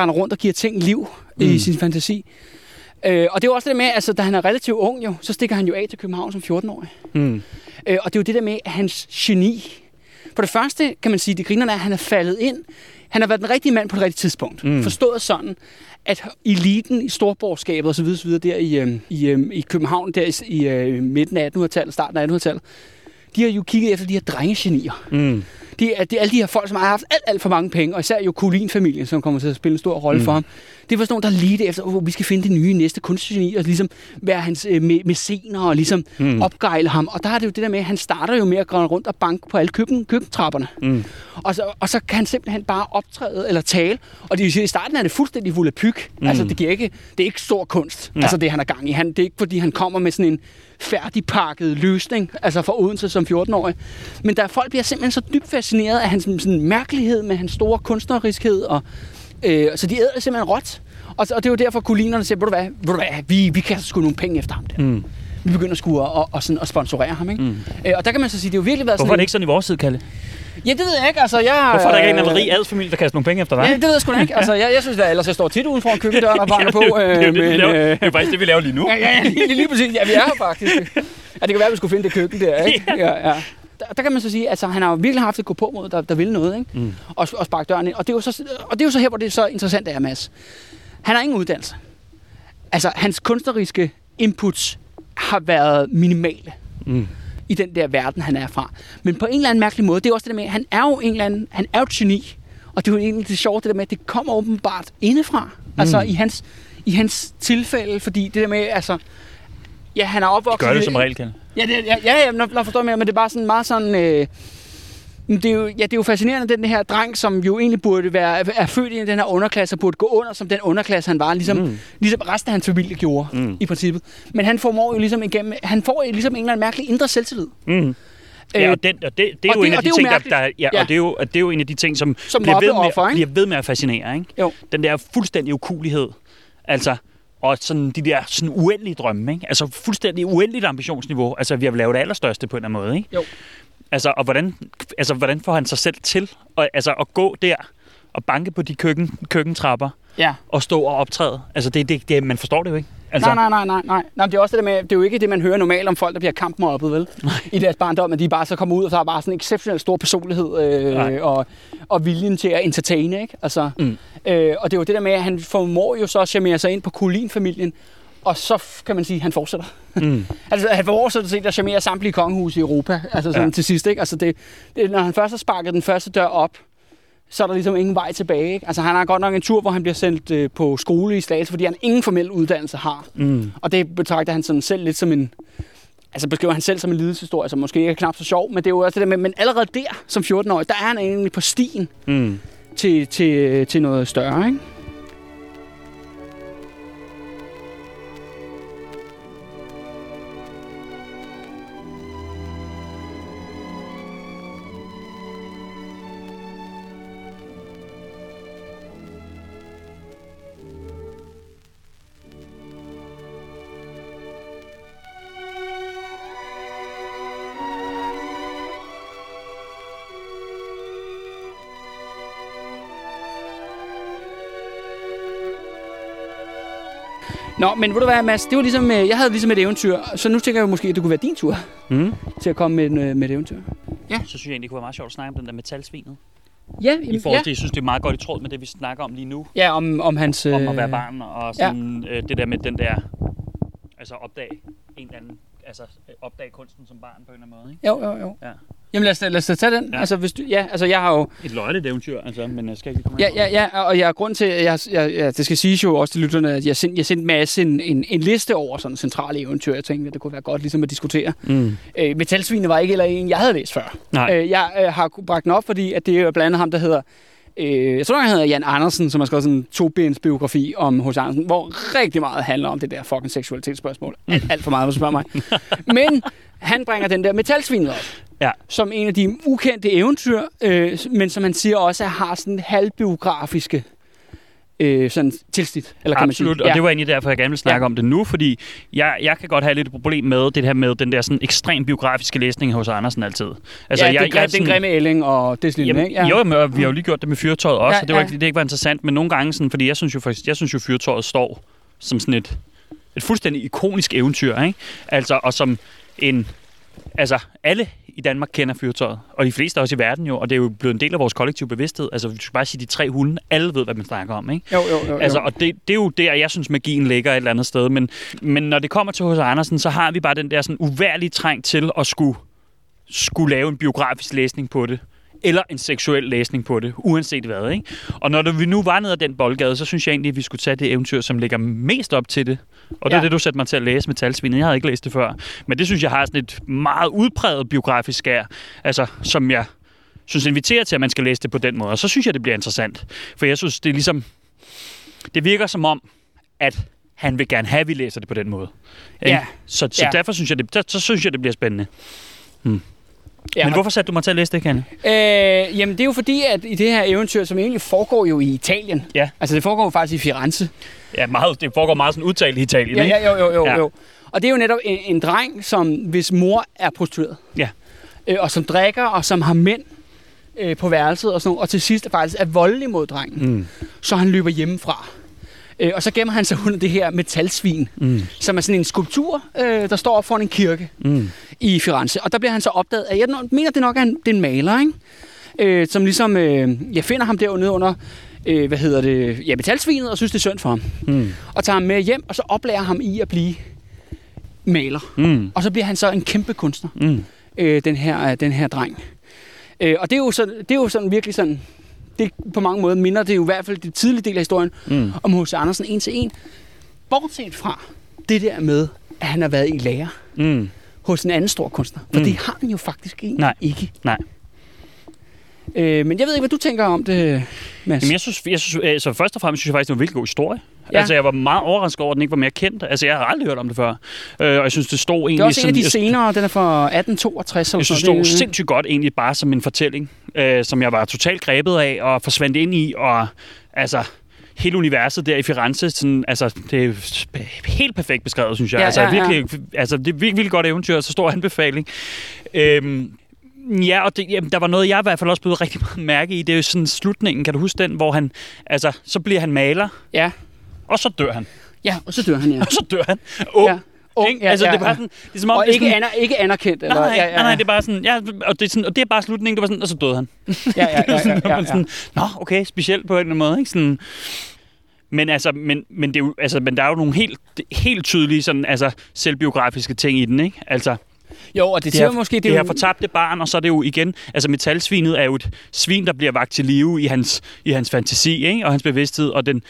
render rundt og giver ting liv. Mm. i sin fantasi. Øh, og det er jo også det med, altså da han er relativt ung jo, så stikker han jo af til København som 14-årig. Mm. Øh, og det er jo det der med hans geni. For det første kan man sige, det grinerne er, at han er faldet ind. han har været den rigtige mand på det rigtige tidspunkt. Mm. Forstået sådan, at eliten i storborgerskabet osv. osv. der i, øh, i, øh, i København, der i, i øh, midten af 1800-tallet, starten af 1800-tallet, de har jo kigget efter de her drengegenier. Mm. Det er, det er alle de her folk, som har haft alt, alt for mange penge, og især jo Kulin-familien, som kommer til at spille en stor rolle mm. for ham. Det var sådan nogen, der lige efter, oh, vi skal finde det nye næste kunstgeni, og ligesom være hans øh, mecener, og ligesom mm. opgejle ham. Og der er det jo det der med, at han starter jo med at gå rundt og banke på alle køkken, køkkentrapperne. Mm. Og, så, og så kan han simpelthen bare optræde eller tale. Og det vil sige, i starten er det fuldstændig fuld af pyg. Mm. Altså, det, giver ikke, det er ikke stor kunst, ja. altså det han er gang i. Han, det er ikke, fordi han kommer med sådan en færdigpakket løsning, altså for Odense som 14-årig. Men der folk bliver simpelthen så dybt fascineret af hans sådan, mærkelighed med hans store kunstneriskhed, og øh, så de æder det simpelthen råt. Og, og det er jo derfor, kulinerne siger, ved du hvad, ved du hvad vi, vi kan sgu nogle penge efter ham der. Mm. Vi begynder sgu at, og, og, sådan, at sponsorere ham, ikke? Mm. Øh, og der kan man så sige, det har jo virkelig været Hvorfor sådan... er det ikke sådan i vores tid, Kalle? Ja, det ved jeg ikke. Altså, jeg, Hvorfor er der ikke en eller anden rig adelsfamilie, der kaster nogle penge efter dig? Ja, det ved jeg sgu da ikke. Altså, jeg, jeg synes da, ellers jeg står tit uden for en køkkendør og banker på. det, er jo det, men, vi laver. øh, det er faktisk det, vi laver lige nu. Ja, ja, ja lige, lige, lige præcis. Ja, vi er her faktisk. Ja, det kan være, at vi skulle finde det køkken der, ikke? Ja, ja. Der, der kan man så sige, at altså, han har jo virkelig haft et gå på mod, der, der vil noget, ikke? Mm. Og, og sparke døren ind. Og det, er jo så, og det er jo så her, hvor det er så interessant er, Mads. Han har ingen uddannelse. Altså, hans kunstneriske inputs har været minimale. Mm. I den der verden, han er fra. Men på en eller anden mærkelig måde, det er også det der med, at han er jo en eller anden, han er jo et geni. Og det er jo egentlig det sjove, det der med, at det kommer åbenbart indefra. Mm. Altså i hans, i hans tilfælde, fordi det der med, altså, ja, han er opvokset... Gør det som regel, Kalle. Ja, det, ja, ja, ja når forstår jeg men det er bare sådan meget sådan... Øh, men det er, jo, ja, det er jo fascinerende, den her dreng, som jo egentlig burde være er født i den her underklasse, og burde gå under som den underklasse, han var, ligesom, mm. ligesom resten af hans familie gjorde, mm. i princippet. Men han formår jo ligesom igennem, han får ligesom en eller anden mærkelig indre selvtillid. Mm. Ja, og, den, og det, det er og jo det- en af de jo ting, der, der ja, Ja. og det er, jo, og det er jo en af de ting, som, Som bliver, ved med, ikke? bliver ved med at fascinere. Ikke? Jo. Den der fuldstændig ukulighed. Altså, og sådan de der sådan uendelige drømme. Ikke? Altså fuldstændig uendeligt ambitionsniveau. Altså, vi har lavet det allerstørste på en eller anden måde. Ikke? Jo. Altså, og hvordan, altså, hvordan får han sig selv til at, altså, at gå der og banke på de køkken, køkkentrapper Ja. og stå og optræde? Altså, det, det, det, man forstår det jo ikke. Altså, Nej, nej, nej, nej, nej. nej det er også det med, det er jo ikke det, man hører normalt om folk, der bliver kampmobbet, vel? I deres barndom, at de bare så kommer ud og så har bare sådan en exceptionelt stor personlighed Nej. øh, og, og viljen til at entertaine, ikke? Altså, Mm. øh, og det er jo det der med, at han formår jo så at charmere sig ind på Kulin-familien, og så kan man sige, at han fortsætter. Mm. Altså, han sådan set at charmere samtlige kongehuse i Europa, altså sådan Ja. ja. til sidst, ikke? Altså, det, det, når han først har sparket den første dør op, så er der ligesom ingen vej tilbage. Ikke? Altså, han har godt nok en tur, hvor han bliver sendt øh, på skole i Slagelse, fordi han ingen formel uddannelse har. Mm. Og det betragter han sådan selv lidt som en... Altså beskriver han selv som en lidelseshistorie, som måske ikke er knap så sjov, men det er jo også det der med, men allerede der, som 14-årig, der er han egentlig på stien Mm. til, til, til noget større, ikke? Nå, men ved du hvad, Mads, det var ligesom, øh, jeg havde ligesom et eventyr, så nu tænker jeg jo måske, at det kunne være din tur Mm. til at komme med, en, øh, med et eventyr. Så synes jeg egentlig, det kunne være meget sjovt at snakke om den der metalsvinet. Ja, I jamen, forhold ja. til, jeg synes, det er meget godt i tråd med det, vi snakker om lige nu. ja om, om hans... Om at øh, være barn, og sådan, øh, det der med den der, altså opdage en eller anden, altså opdage kunsten som barn på en eller anden måde. Ikke? Jo, jo, jo. Ja. Jamen lad os, lad os tage den. Ja. Altså, hvis du, ja, altså jeg har jo... Et løjeligt eventyr, altså, men jeg skal ikke komme Ja, ja, ja, og jeg er grund til, at jeg, jeg, ja, det skal siges jo også til lytterne, at jeg sendte, jeg sendte Mads en, en, en liste over sådan centrale eventyr. Jeg tænkte, at det kunne være godt ligesom at diskutere. Mm. Øh, Metalsvinet var ikke eller en, jeg havde læst før. Nej. Øh, jeg øh, har bragt den op, fordi at det er blandt andet ham, der hedder... Øh, jeg tror, han hedder Jan Andersen, som har skrevet sådan en to-bens biografi om H.C. Andersen, hvor rigtig meget handler om det der fucking seksualitetsspørgsmål. Alt, alt for meget, hvis du spørger mig. Men han bringer den der metalsvinet op, Ja. som en af de ukendte eventyr, øh, men som han siger også har sådan halvbiografiske øh, sådan tilsnit, eller kan Absolut, man sige. og det var egentlig derfor, jeg gerne vil snakke Ja. om det nu, fordi jeg, jeg kan godt have lidt problem med det her med den der sådan ekstrem biografiske læsning hos Andersen altid. Altså, ja, jeg, det, grim, den grimme ælling og det slidende, Jamen, ikke? Ja. Jo, men vi har jo lige gjort det med fyrtøjet også, Ja, ja, og det var ja. ikke, det ikke var interessant, men nogle gange sådan, fordi jeg synes jo faktisk, jeg synes jo fyrtøjet står som sådan et, et fuldstændig ikonisk eventyr, ikke? Altså, og som en, altså alle i Danmark kender fyrtøjet, og de fleste også i verden jo, og det er jo blevet en del af vores kollektive bevidsthed. Altså, vi skal bare sige de tre hunde, alle ved, hvad man snakker om, ikke? Jo, jo, jo. Altså, og det, det er jo der, jeg synes, magien ligger et eller andet sted. Men, men når det kommer til H.C. Andersen, så har vi bare den der sådan uværlige træng til at skulle, skulle lave en biografisk læsning på det eller en seksuel læsning på det, uanset hvad. Ikke? Og når vi nu var nede ad den boldgade, så synes jeg egentlig, at vi skulle tage det eventyr, som ligger mest op til det. Og det Ja. er det, du satte mig til at læse med talsvinet. Jeg havde ikke læst det før. Men det synes jeg har sådan et meget udpræget biografisk skær, altså, som jeg synes inviterer til, at man skal læse det på den måde. Og så synes jeg, det bliver interessant. For jeg synes, det er ligesom... Det virker som om, at han vil gerne have, at vi læser det på den måde. Ikke? Ja. Så, så Ja. derfor synes jeg, det, der, så synes jeg, det bliver spændende. Ja, Men hvorfor satte du mig til at læse det, Kanne? Øh, jamen, det er jo fordi, at i det her eventyr, som egentlig foregår jo i Italien. Ja. Altså, det foregår jo faktisk i Firenze. Ja, meget, det foregår meget sådan udtalt i Italien, Ja, ikke? ja, jo, jo, jo, Ja. jo. Og det er jo netop en, en dreng, som hvis mor er prostitueret. Ja. Øh, og som drikker, og som har mænd øh, på værelset og sådan noget, og til sidst faktisk er voldelig mod drengen. Mm. Så han løber hjemmefra. Øh, og så gemmer han sig under det her metalsvin, Mm. som er sådan en skulptur, øh, der står op foran en kirke Mm. i Firenze. Og der bliver han så opdaget af, jeg mener det nok er en, det er en maler, ikke? Øh, som ligesom, øh, jeg finder ham derude under, øh, hvad hedder det, ja, metalsvinet, og synes det er synd for ham. Mm. Og tager ham med hjem, og så oplærer ham i at blive maler. Mm. Og så bliver han så en kæmpe kunstner, Mm. øh, den, her, øh, den her dreng. Øh, og det er, jo sådan, det er jo sådan virkelig sådan, det på mange måder minder det jo i hvert fald det tidlige del af historien Mm. om H.C. Andersen en til en. Bortset fra det der med, at han har været i lære Mm. hos en anden stor kunstner. For Mm. det har han jo faktisk egentlig Nej. ikke. Nej. Øh, men jeg ved ikke, hvad du tænker om det, Mads. Jamen, jeg synes, jeg synes, altså, først og fremmest synes jeg faktisk, det var en virkelig god historie. Ja. Altså, jeg var meget overrasket over, at den ikke var mere kendt. Altså, jeg har aldrig hørt om det før. Øh, og jeg synes, det stod egentlig... det er også en af de senere, den er fra 1862. Eller Jeg synes, det stod sindssygt godt egentlig bare som en fortælling, øh, som jeg var totalt grebet af og forsvandt ind i. Og altså, hele universet der i Firenze, sådan, altså, det er helt perfekt beskrevet, synes jeg. Ja, altså, ja, ja. virkelig, altså, det er virkelig, virkelig godt eventyr, så stor anbefaling. Øhm, Ja, og det, jamen, der var noget, jeg i hvert fald også blev rigtig meget mærke i. Det er jo sådan slutningen, kan du huske den, hvor han, altså, så bliver han maler, Ja. Og så dør han. ja, og så dør han, ja. Og så dør han. Ung, ja. Ung, ikke? altså, det er bare sådan, det er som om, og det er ikke, sådan, aner, ikke anerkendt. Eller? Nej, nej, ja, ja, nej, nej, det er bare sådan, ja, og det er, sådan, og det er bare slutningen, det var sådan, og så døde han. ja, ja, ja, ja, sådan, ja, man ja. sådan, Nå, okay, specielt på en eller anden måde, ikke? Sådan, men, altså, men, men, det er jo, altså, men der er jo nogle helt, helt tydelige sådan, altså, selvbiografiske ting i den, ikke? Altså, Jo, og det, det her, måske... det, Det, er her jo- fortabte barn, og så er det jo igen, altså metalsvinet er jo et svin, der bliver vagt til live i hans, i hans fantasi, ikke? Og hans bevidsthed, og den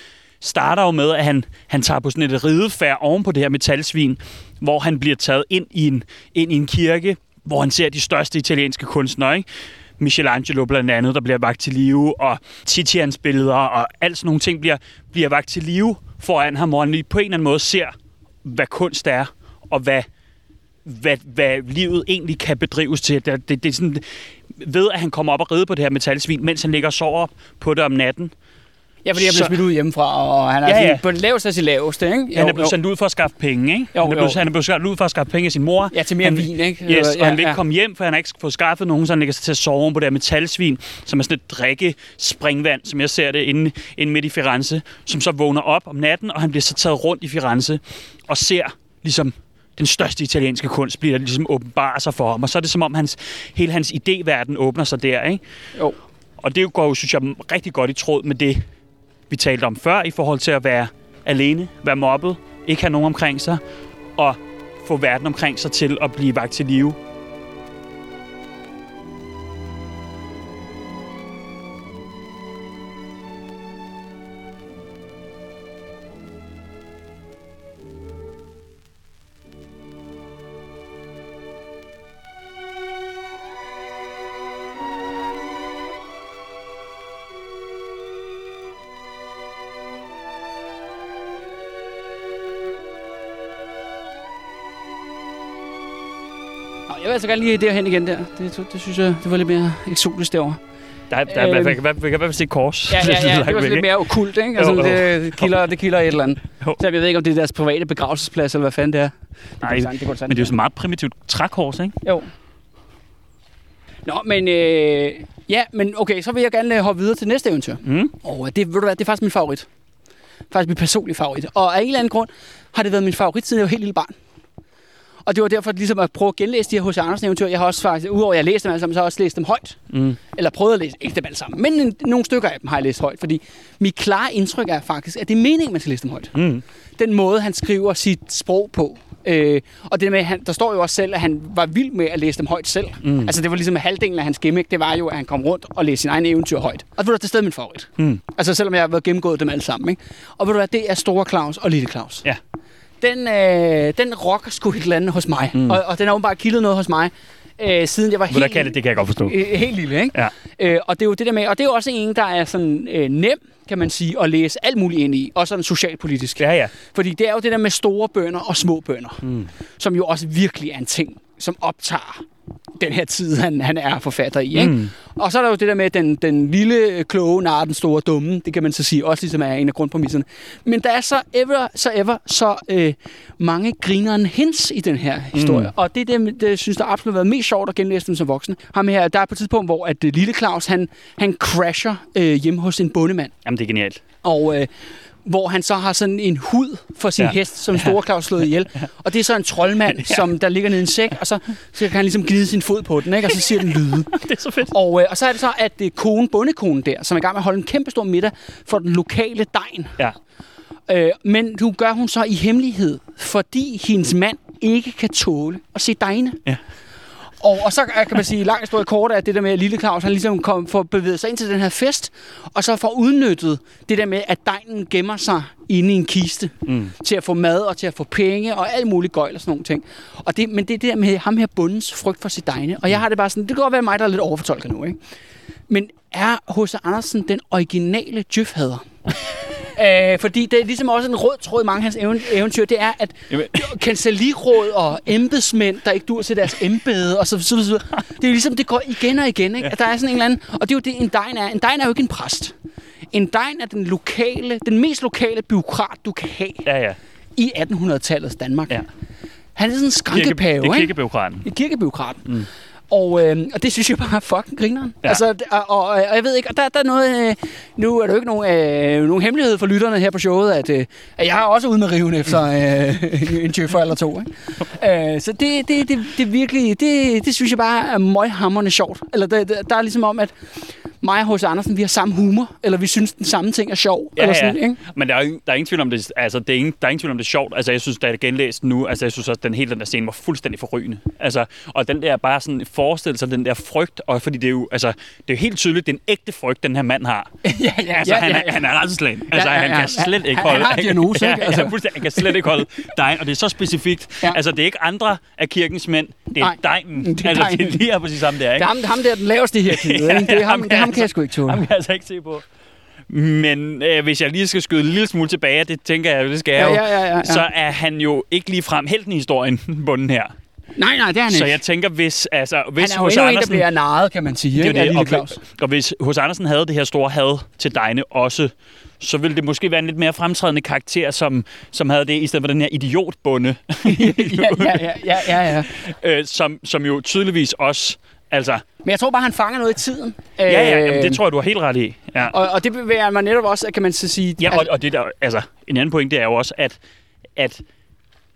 starter jo med, at han, han tager på sådan et ridefærd oven på det her metalsvin, hvor han bliver taget ind i en, ind i en kirke, hvor han ser de største italienske kunstnere, ikke? Michelangelo blandt andet, der bliver vagt til live, og Titians billeder, og alt sådan nogle ting bliver, bliver vagt til live foran ham, hvor han lige på en eller anden måde ser, hvad kunst er, og hvad, hvad, hvad livet egentlig kan bedrives til. Det, det, det er sådan, ved at han kommer op og ride på det her metalsvin, mens han ligger og sover på det om natten ja, fordi jeg blev så- smidt ud hjemmefra, og han er Ja, ja, på den laveste af sit laveste, ikke? Jo, han er blevet sendt ud for at skaffe penge, ikke? Jo, han, er blevet, jo. han er blevet sendt ud for at skaffe penge af sin mor. Ja, til mere han, vin, ikke? Yes, ja, og han vil ikke ja. komme hjem, for han har ikke fået skaffet nogen, så han ligger sig til at sove på det her metalsvin, som er sådan et drikke springvand, som jeg ser det inde, inde midt i Firenze, som så vågner op om natten, og han bliver så taget rundt i Firenze og ser ligesom den største italienske kunst bliver ligesom åbenbarer sig for ham, og så er det som om hans, hele hans idéverden åbner sig der, ikke? Jo. Og det går jo, synes jeg, rigtig godt i tråd med det, vi talte om før, i forhold til at være alene, være mobbet, ikke have nogen omkring sig, og få verden omkring sig til at blive vagt til live. Jeg vil altså gerne lige derhen igen der. Det, det synes jeg, det var lidt mere eksotisk derovre. Der, der, øh, hvad, hvad, hvad, hvad, hvad se kors? Ja, ja, ja. Det var lidt mere okult, ikke? Altså, Jo, jo. det, kilder, det kilder et eller andet. Jo. Så jeg ved ikke, om det er deres private begravelsesplads, eller hvad fanden det er. Det Nej, det sagtens Men det er jo sådan meget primitivt trækors, ikke? Jo. Nå, men øh, ja, men okay, så vil jeg gerne øh, hoppe videre til næste eventyr. Mm. Og det, ved du hvad, det er faktisk min favorit. Faktisk min personlige favorit. Og af en eller anden grund har det været min favorit, siden jeg var helt lille barn. Og det var derfor ligesom at prøve at genlæse de her H.C. Andersen eventyr. Jeg har også faktisk, udover at jeg læste dem alle sammen, så har jeg også læst dem højt. Mm. Eller prøvet at læse, ikke dem alle sammen, men en, nogle stykker af dem har jeg læst højt. Fordi mit klare indtryk er faktisk, at det er meningen, man skal læse dem højt. Mm. Den måde, han skriver sit sprog på. Øh, og det med, han, der står jo også selv, at han var vild med at læse dem højt selv. Mm. Altså det var ligesom halvdelen af hans gimmick, det var jo, at han kom rundt og læste sin egen eventyr højt. Og det var det sted min favorit. Mm. Altså selvom jeg har været gennemgået dem alle sammen. Ikke? Og ved du hvad, det er Store Claus og Lille Claus. Ja. Den, øh, den rocker sgu et eller andet hos mig. Mm. Og, og den har åbenbart kildet noget hos mig, øh, siden jeg var helt, kan det? Det kan jeg godt forstå. øh, helt lille. Ikke? Ja. Øh, og det er jo det der med, og det er jo også en, der er sådan øh, nem, kan man sige, at læse alt muligt ind i. Også sådan socialpolitisk. Ja, ja. Fordi det er jo det der med store bønder og små bønder, mm. som jo også virkelig er en ting, som optager den her tid, han, han er forfatter i. Ikke? Mm. Og så er der jo det der med den, den lille, kloge, nar, den store, dumme. Det kan man så sige også ligesom er en af grundpræmisserne. Men der er så ever, så ever, så øh, mange grineren hens i den her historie. Mm. Og det er det, jeg synes, der absolut har været mest sjovt at genlæse dem som voksen. Ham her, der er på et tidspunkt, hvor at, øh, lille Claus, han, han crasher øh, hjemme hos en bondemand. Jamen, det er genialt. Og øh, hvor han så har sådan en hud for sin Ja. hest, som Store Claus slået ihjel. Og det er så en troldmand, ja. som der ligger nede i en sæk, og så, så kan han ligesom gnide sin fod på den, ikke? og så siger den lyde. Det er så fedt. Og, øh, og så er det så, at det er konen, bondekonen der, som er i gang med at holde en kæmpe stor middag for den lokale degn. Ja. Øh, men nu gør hun så i hemmelighed, fordi hendes mand ikke kan tåle at se degne. Ja. Og, og så er- kan man sige, langt historie kort er det der med, at Lille Claus han ligesom kom, får bevæget sig ind til den her fest, og så får udnyttet det der med, at degnen gemmer sig inde i en kiste Mm. til at få mad og til at få penge og alt muligt gøjl og sådan nogle ting. Og det, men det er det der med ham her bundens frygt for sit degne. Og jeg har det bare sådan, det kan godt være mig, der er lidt overfortolket nu, ikke? Men er H.C. Andersen den originale djøfhader? Øh, fordi det er ligesom også en rød tråd i mange af hans even- eventyr, det er, at kancelliråd og embedsmænd, der ikke dur til deres embede, og så, så, så, så Det er ligesom, det går igen og igen, ikke? At der er sådan en eller anden, og det er jo det, en degn er. En degn er jo ikke en præst. En degn er den lokale, den mest lokale byråkrat, du kan have Ja, ja. i 1800-tallets Danmark. Ja. Han er sådan en skrankepave, er ikke? kirkebyråkraten. Et kirkebyråkrat. Mm. Og, øh, og det synes jeg bare er fucking grineren. Ja. Altså, og, og, og jeg ved ikke, og der, der er noget... Øh, nu er der jo ikke nogen, øh, nogen hemmelighed for lytterne her på showet, at, øh, at jeg er også ude med riven efter øh, en tjøffer eller to. Ikke? Øh, så det, det, det, det virkelig... Det, det synes jeg bare er møghamrende sjovt. Eller der, der, der er ligesom om, at mig og H.C. Andersen, vi har samme humor, eller vi synes, den samme ting er sjov. Ja, eller ja. sådan, ikke? Men der er, der er ingen tvivl om det. Altså, det er ingen, der er ingen tvivl om det er sjovt. Altså, jeg synes, da jeg genlæste den nu, altså, jeg synes også, at den hele den der scene var fuldstændig forrygende. Altså, og den der bare sådan forestille sig den der frygt, og fordi det er jo, altså, det er jo helt tydeligt, det er en ægte frygt, den her mand har. ja, ja, Altså, han, er, han er rædselslagen. Altså, Ja, ja, han ja. kan slet ikke Han- holde... han har en diagnose, ja, ikke? ja, Altså. ja, fuldstændig. Han kan slet ikke holde dig, og det er så specifikt. Ja. Altså, det er ikke andre af kirkens mænd, det er Nej, degnen. det er altså, det er lige her præcis sammen der, Det ikke? er ham, ham der, den laveste her tid. Ja, ikke? Det er ham, ham det er ham kan jeg sgu ikke tåle. Ham kan jeg altså ikke se på. Men øh, hvis jeg lige skal skyde en lille smule tilbage, det tænker jeg det skal jeg Ja, ja, ja, ja, ja. så er han jo ikke lige frem helten i historien, bunden her. Nej, nej, det er han Så ikke. jeg tænker, hvis, altså, Han hvis er jo hos endnu en, der Andersen... bliver narret, kan man sige, det er ikke? det, og, Claus. og hvis hos Andersen havde det her store had til Degne også, så ville det måske være en lidt mere fremtrædende karakter, som, som havde det, i stedet for den her idiotbunde, ja, ja, ja, ja, ja, ja. øh, som, som jo tydeligvis også... Altså, Men jeg tror bare, han fanger noget i tiden. ja, ja, jamen, det tror jeg, du har helt ret i. Ja. Og, og det bevæger mig netop også, kan man så sige... Ja, og, og det der, altså, en anden point, det er jo også, at, at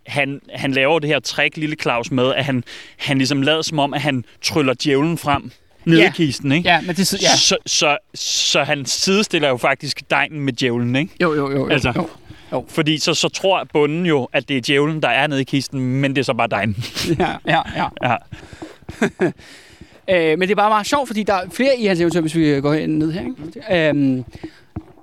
han, han laver det her trick, lille Claus, med, at han, han ligesom lader som om, at han tryller djævlen frem ned Ja. i kisten, ikke? Ja, men det... Ja. Så, så, så han sidestiller jo faktisk dejen med djævlen, ikke? Jo, jo, jo. jo, Altså. jo. Fordi så, så tror bunden jo, at det er djævlen, der er nede i kisten, men det er så bare dejen. Ja, ja, ja. Ja. Øh, men det er bare meget sjovt, fordi der er flere i hans eventyr, hvis vi går hen ned her. Ikke? Øhm,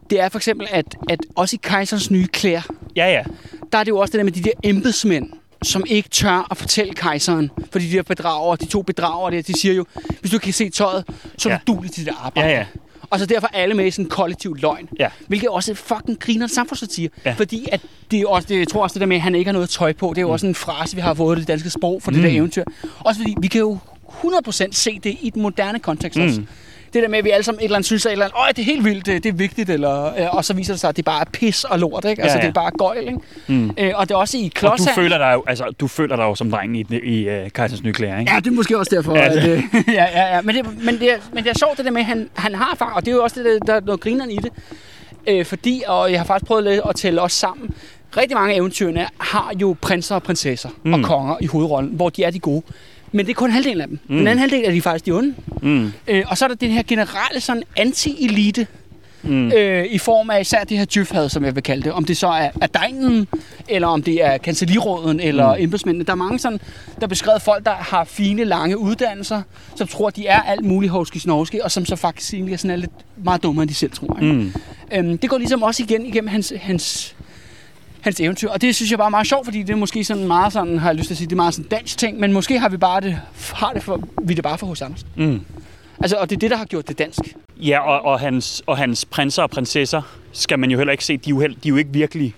det er for eksempel, at, at også i kejserens nye klæder, ja, ja. der er det jo også det der med de der embedsmænd, som ikke tør at fortælle kejseren, fordi de der bedrager, de to bedrager der, de siger jo, hvis du kan se tøjet, så er Ja. du duelig til dit arbejde. Ja, ja. Og så derfor er alle med i sådan en kollektiv løgn. Ja. Hvilket også er fucking griner samfundssatire. Ja. Fordi at det er også, det, jeg tror også det der med, at han ikke har noget tøj på, det er jo også en frase, vi har fået i det danske sprog for det Mm. der eventyr. Også fordi vi kan jo 100% se det i den moderne kontekst også. Mm. Det der med, at vi alle sammen et eller andet synes, at et eller andet, Øj, det er helt vildt, det, det er vigtigt, eller, øh, og så viser det sig, at det bare er pis og lort, ikke? Altså, Ja, ja. det er bare gøjl, ikke? Mm. Øh, og det er også i Og du Klods føler dig jo, altså, du føler dig jo som drengen i, i uh, Kajsers nye klæder, ikke? Ja, det er måske også derfor. Ja, det- at, øh, ja, ja, ja. Men, det, men, det er, men det er sjovt, det der med, at han, han har faktisk, og det er jo også det, der, der er noget grineren i det. Øh, fordi, og jeg har faktisk prøvet lidt at tælle os sammen, rigtig mange af eventyrene har jo prinser og prinsesser mm. og konger i hovedrollen, hvor de er de gode. Men det er kun halvdelen af dem. Mm. Den anden halvdel er de faktisk de onde. Mm. Øh, og så er der den her generelle sådan anti-elite, mm. øh, i form af især det her djøfhad, som jeg vil kalde det. Om det så er, er degnen, eller om det er kancelliråden, eller mm. embedsmændene. Der er mange sådan, der beskrevet folk, der har fine, lange uddannelser, som tror, de er alt muligt hovski snovski, og som så faktisk egentlig er, sådan er lidt meget dummere, end de selv tror. Ikke? Mm. Øhm, det går ligesom også igen igennem hans, hans, hans eventyr, og det synes jeg bare er meget sjovt, fordi det er måske sådan meget sådan, har jeg lyst til at sige, det er meget sådan dansk ting, men måske har vi bare det, har det for, vi det bare for hos Andersen. Mm. Altså, og det er det, der har gjort det dansk. Ja, og, og, hans, og hans prinser og prinsesser skal man jo heller ikke se. De er jo, held, de er jo ikke virkelige.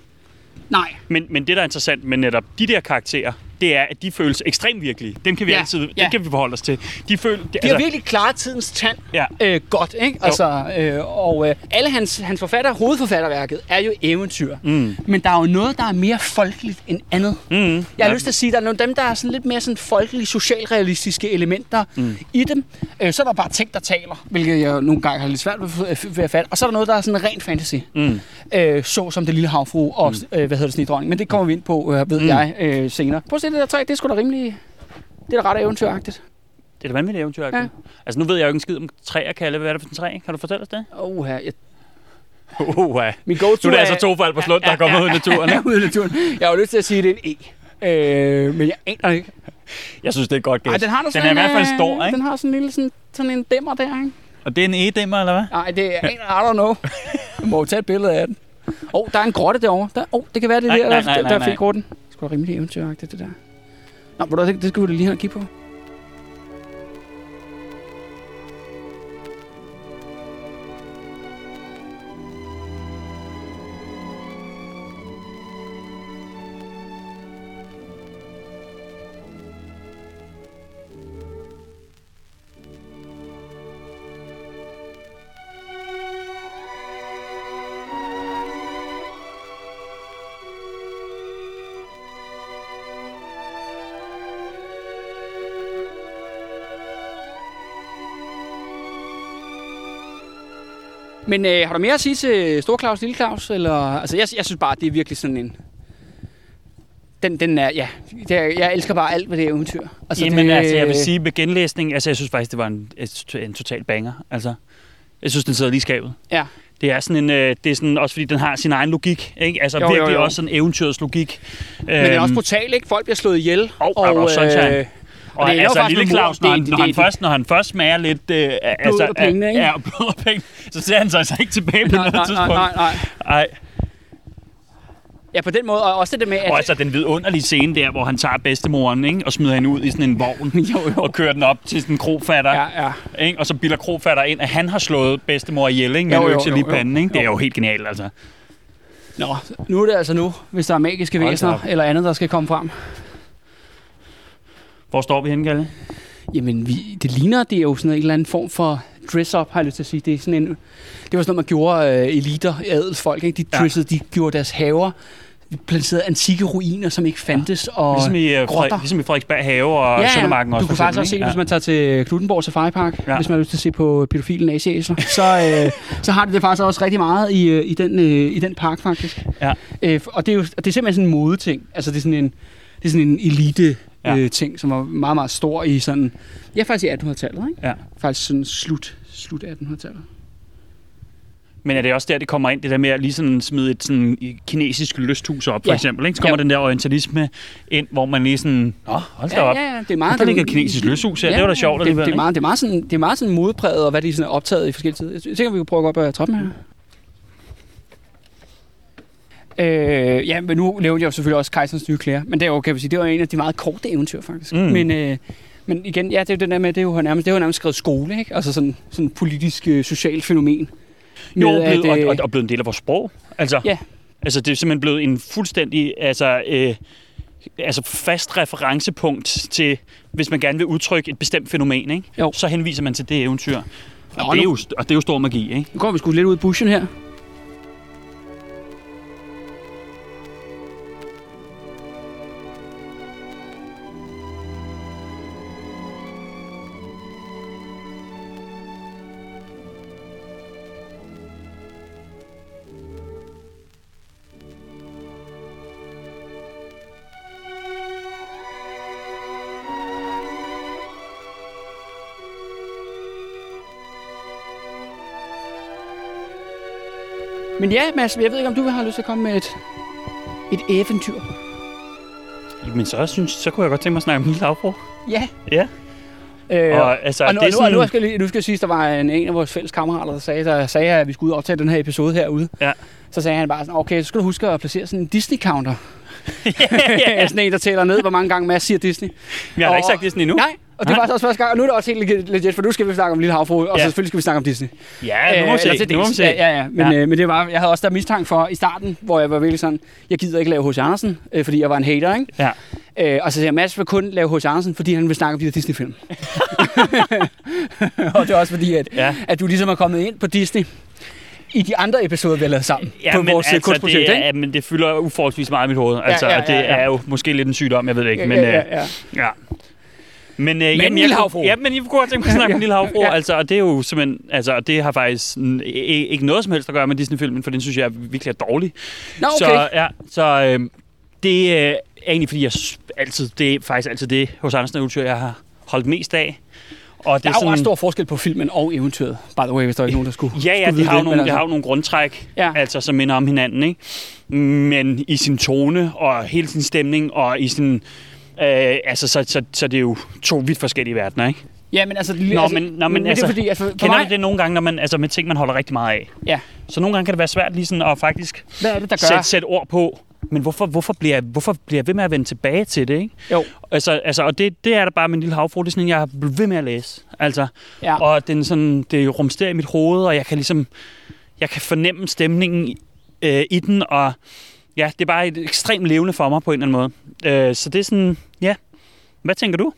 Nej. Men, men det, der er interessant med netop de der karakterer, det er, at de føles ekstremt virkelige. Dem kan vi Ja, altid ja. dem kan vi forholde os til. De, føl, de, De har virkelig klaret tidens tand Ja. øh, godt, ikke? Altså, øh, og øh, alle hans, hans forfatter, hovedforfatterværket, er jo eventyr. Mm. Men der er jo noget, der er mere folkeligt end andet. Mm. Jeg har lyst til at sige, der er nogle dem, der er sådan lidt mere sådan folkelige, socialrealistiske elementer mm. i dem. Øh, så er der bare ting, der taler, hvilket jeg nogle gange har lidt svært ved, ved at fatte. Og så er der noget, der er sådan ren fantasy. Mm. Øh, så som det lille havfru og, mm. øh, hvad hedder det, snedronning. Men det kommer vi ind på, øh, ved mm. jeg, øh, senere. Prøv at se det der træ, det er sgu da rimelig... Det er da ret eventyragtigt. Det er da vanvittigt eventyr. Ja. Altså, nu ved jeg jo ikke en skid om træer, Kalle. Hvad er det for en træ? Kan du fortælle os det? Oh, her, jeg, ja. min go-to Nu er det altså to for på slund, der er kommet ud i naturen. Ja, ud i naturen. Jeg jo lyst til at sige, at det er en E. Øh, men jeg aner ikke. Jeg synes, det er et godt gæt. Ej, den har da den sådan er i hvert fald en, øh, stor, ikke? Den har sådan en lille sådan, sådan en dæmmer der, ikke? Og det er en e-dæmmer, eller hvad? Nej, det er en, I don't know. Jeg må jo tage et billede af den. Åh, oh, der er en grotte derovre. Der, oh, det kan være, det Nej, der, nej, der, nej, der, der nej. fik grotten sgu rimelig eventyragtigt, det der. Nå, det, skal vi lige hen og kigge på. Men øh, har du mere at sige til Stor Claus, Lille Claus? Eller, altså, jeg, jeg synes bare, det er virkelig sådan en... Den, den er, ja, det er, jeg elsker bare alt ved det eventyr. Altså, Jamen, det, altså, jeg vil sige med genlæsning, altså, jeg synes faktisk, det var en, et, en total banger. Altså, jeg synes, den sidder lige skabet. Ja, Det er sådan en, øh, det er sådan, også fordi den har sin egen logik, ikke? Altså Jo, jo, virkelig jo. også sådan eventyrets logik. men den er også brutal, ikke? Folk bliver slået ihjel. Og, og, og sunshine. Og, det er altså, lille. Claus, når, han, det- når, han det- først, når han først smager lidt... Øh, altså, og penge, ikke? Ja, blod og penge. Så ser han sig altså ikke tilbage på Nej, noget nej, nej, tidspunkt. nej, nej. Ej. Ja, på den måde, og også det med, at... Og altså den vidunderlige scene der, hvor han tager bedstemoren ikke? og smider hende ud i sådan en vogn. Jo, jo. Og kører den op til sådan en krofatter. Ja, ja. Ikke? Og så bilder krofatter ind, at han har slået bedstemor ihjel ikke? med Jo, jo, jo, lige panden. Ikke? Det er Jo. helt genialt, altså. Nå, nu er det altså nu, hvis der er magiske væsener eller andet, der skal komme frem. Hvor står vi henne, Kalle? Jamen, vi, det ligner, det er jo sådan en eller anden form for dress-up, har jeg lyst til at sige. Det, er sådan en, det var sådan noget, man gjorde øh, eliter, adelsfolk. Ikke? De Ja. dressede, de gjorde deres haver, de placerede antikke ruiner, som ikke fandtes. Og Ligesom i, uh, grotter. Ligesom i Frederiksberg Have og ja, Søndermarken også. du kan faktisk også se det, hvis man tager til Knuttenborg Safari Park, ja. Ja. hvis man har lyst til at se på pædofilen Asiæsler, så, øh, så har det det faktisk også rigtig meget i, øh, i, den, øh, i den park, faktisk. Ja. Øh, og det er jo og det er simpelthen sådan en modeting. Altså, det er sådan en, det er sådan en elite Ja. øh, ting, som var meget, meget stor i sådan... Ja, faktisk i 1800-tallet, ikke? Ja. Faktisk sådan slut, slut 1800-tallet. Men er det også der, det kommer ind, det der med at lige sådan smide et sådan kinesisk lysthus op, for Ja. eksempel. Ikke? Så kommer Ja. den der orientalisme ind, hvor man lige sådan, Nå, hold da Ja, op. ja, ja, det er meget... Der ligger et kinesisk lysthus her. Det var da sjovt det, alligevel, det, er meget, det, er meget sådan, det er meget sådan modpræget, og hvad de sådan er optaget i forskellige tider. Jeg tænker, vi kan prøve at gå op ad trappen her. Øh, ja, men nu nævnte jeg jo selvfølgelig også Kejserens nye klæder, men det er vi sige, det var en af de meget korte eventyr, faktisk. Mm. Men, øh, men igen, ja, det er jo den der med, det er jo nærmest, det er jo nærmest skrevet skole, ikke? Altså sådan, sådan politisk, øh, socialt fænomen. Jo, Med, blevet, at, øh, og, og, blevet en del af vores sprog. Altså, Ja. altså det er simpelthen blevet en fuldstændig altså, øh, altså fast referencepunkt til, hvis man gerne vil udtrykke et bestemt fænomen, ikke? Jo. så henviser man til det eventyr. Og, Nå, det er jo, og det er jo stor magi, ikke? Nu går vi sgu lidt ud i bushen her. Men ja, Mads, jeg ved ikke, om du har lyst til at komme med et, et eventyr. Men så, synes, så kunne jeg godt tænke mig at snakke om Lille Havfru. Ja. Ja. Øh, Og, altså, og nu, det er nu, skal jeg, nu skal jeg sige, at der var en, en af vores fælles kammerater, der sagde, der sagde, at vi skulle ud og optage den her episode herude. Ja. Så sagde han bare sådan, okay, så skal du huske at placere sådan en Disney-counter. sådan en, der tæller ned, hvor mange gange Mads siger Disney. Jeg har da ikke Og- sagt sådan endnu. Nej, og det var så også første gang, og nu er det også helt legit- for nu skal vi snakke om Lille Havfru, og Ja. så selvfølgelig skal vi snakke om Disney. Ja, nu må vi Øh, se. Nu må vi se. Ja, ja, ja. Men, Ja. Øh, men det var, jeg havde også der mistanke for i starten, hvor jeg var virkelig sådan, jeg gider ikke lave H.C. Andersen, øh, fordi jeg var en hater, ikke? Ja. Øh, og så siger jeg, Mads vil kun lave H.C. Andersen, fordi han vil snakke om de der Disney-film. og det er også fordi, at, Ja. at du ligesom er kommet ind på Disney i de andre episoder, vi har lavet sammen Ja, på men vores altså, kunstprojekt, det, er, men det fylder uforholdsvis meget i mit hoved. Altså, ja, det ja, ja. er jo måske lidt en sygdom, jeg ved det ikke. Men, ja, ja, øh, ja. ja. Men, øh, Lille jeg, Havfru. Ja, men jeg kunne godt tænke mig at snakke om Lille Havfru. Ja. Altså, og det er jo simpelthen, altså, og det har faktisk i- ikke noget som helst at gøre med Disney-filmen, for den synes jeg er virkelig er dårlig. Nå, okay. Så, ja, så øh, det øh, er egentlig, fordi jeg altid, det er faktisk altid det hos Andersen eventyr, jeg har holdt mest af. Og det der er jo også stor forskel på filmen og eventyret, by the way, hvis der er ikke nogen, der skulle Ja, ja, skulle det har, men det altså- har jo nogle grundtræk, ja. altså, som minder om hinanden, ikke? Men i sin tone og hele sin stemning og i sin... Øh, altså, så, så, så det er jo to vidt forskellige verdener, ikke? Ja, men altså... Nå, altså, men- nå, men det altså, er fordi, altså, for Kender mig, du det nogle gange, når man, altså med ting, man holder rigtig meget af? Ja. Så nogle gange kan det være svært lige sådan at faktisk hvad er det, der gør? sætte, sætte ord på, men hvorfor, hvorfor, bliver jeg, hvorfor bliver jeg ved med at vende tilbage til det, ikke? Jo. Altså, altså og det, det er der bare en lille havfru, det er sådan, jeg blevet ved med at læse. Altså, Ja. og den sådan, det rumsterer i mit hoved, og jeg kan ligesom, jeg kan fornemme stemningen øh, i den, og ja, det er bare et ekstremt levende for mig på en eller anden måde. Øh, så det er sådan, ja. Hvad tænker du?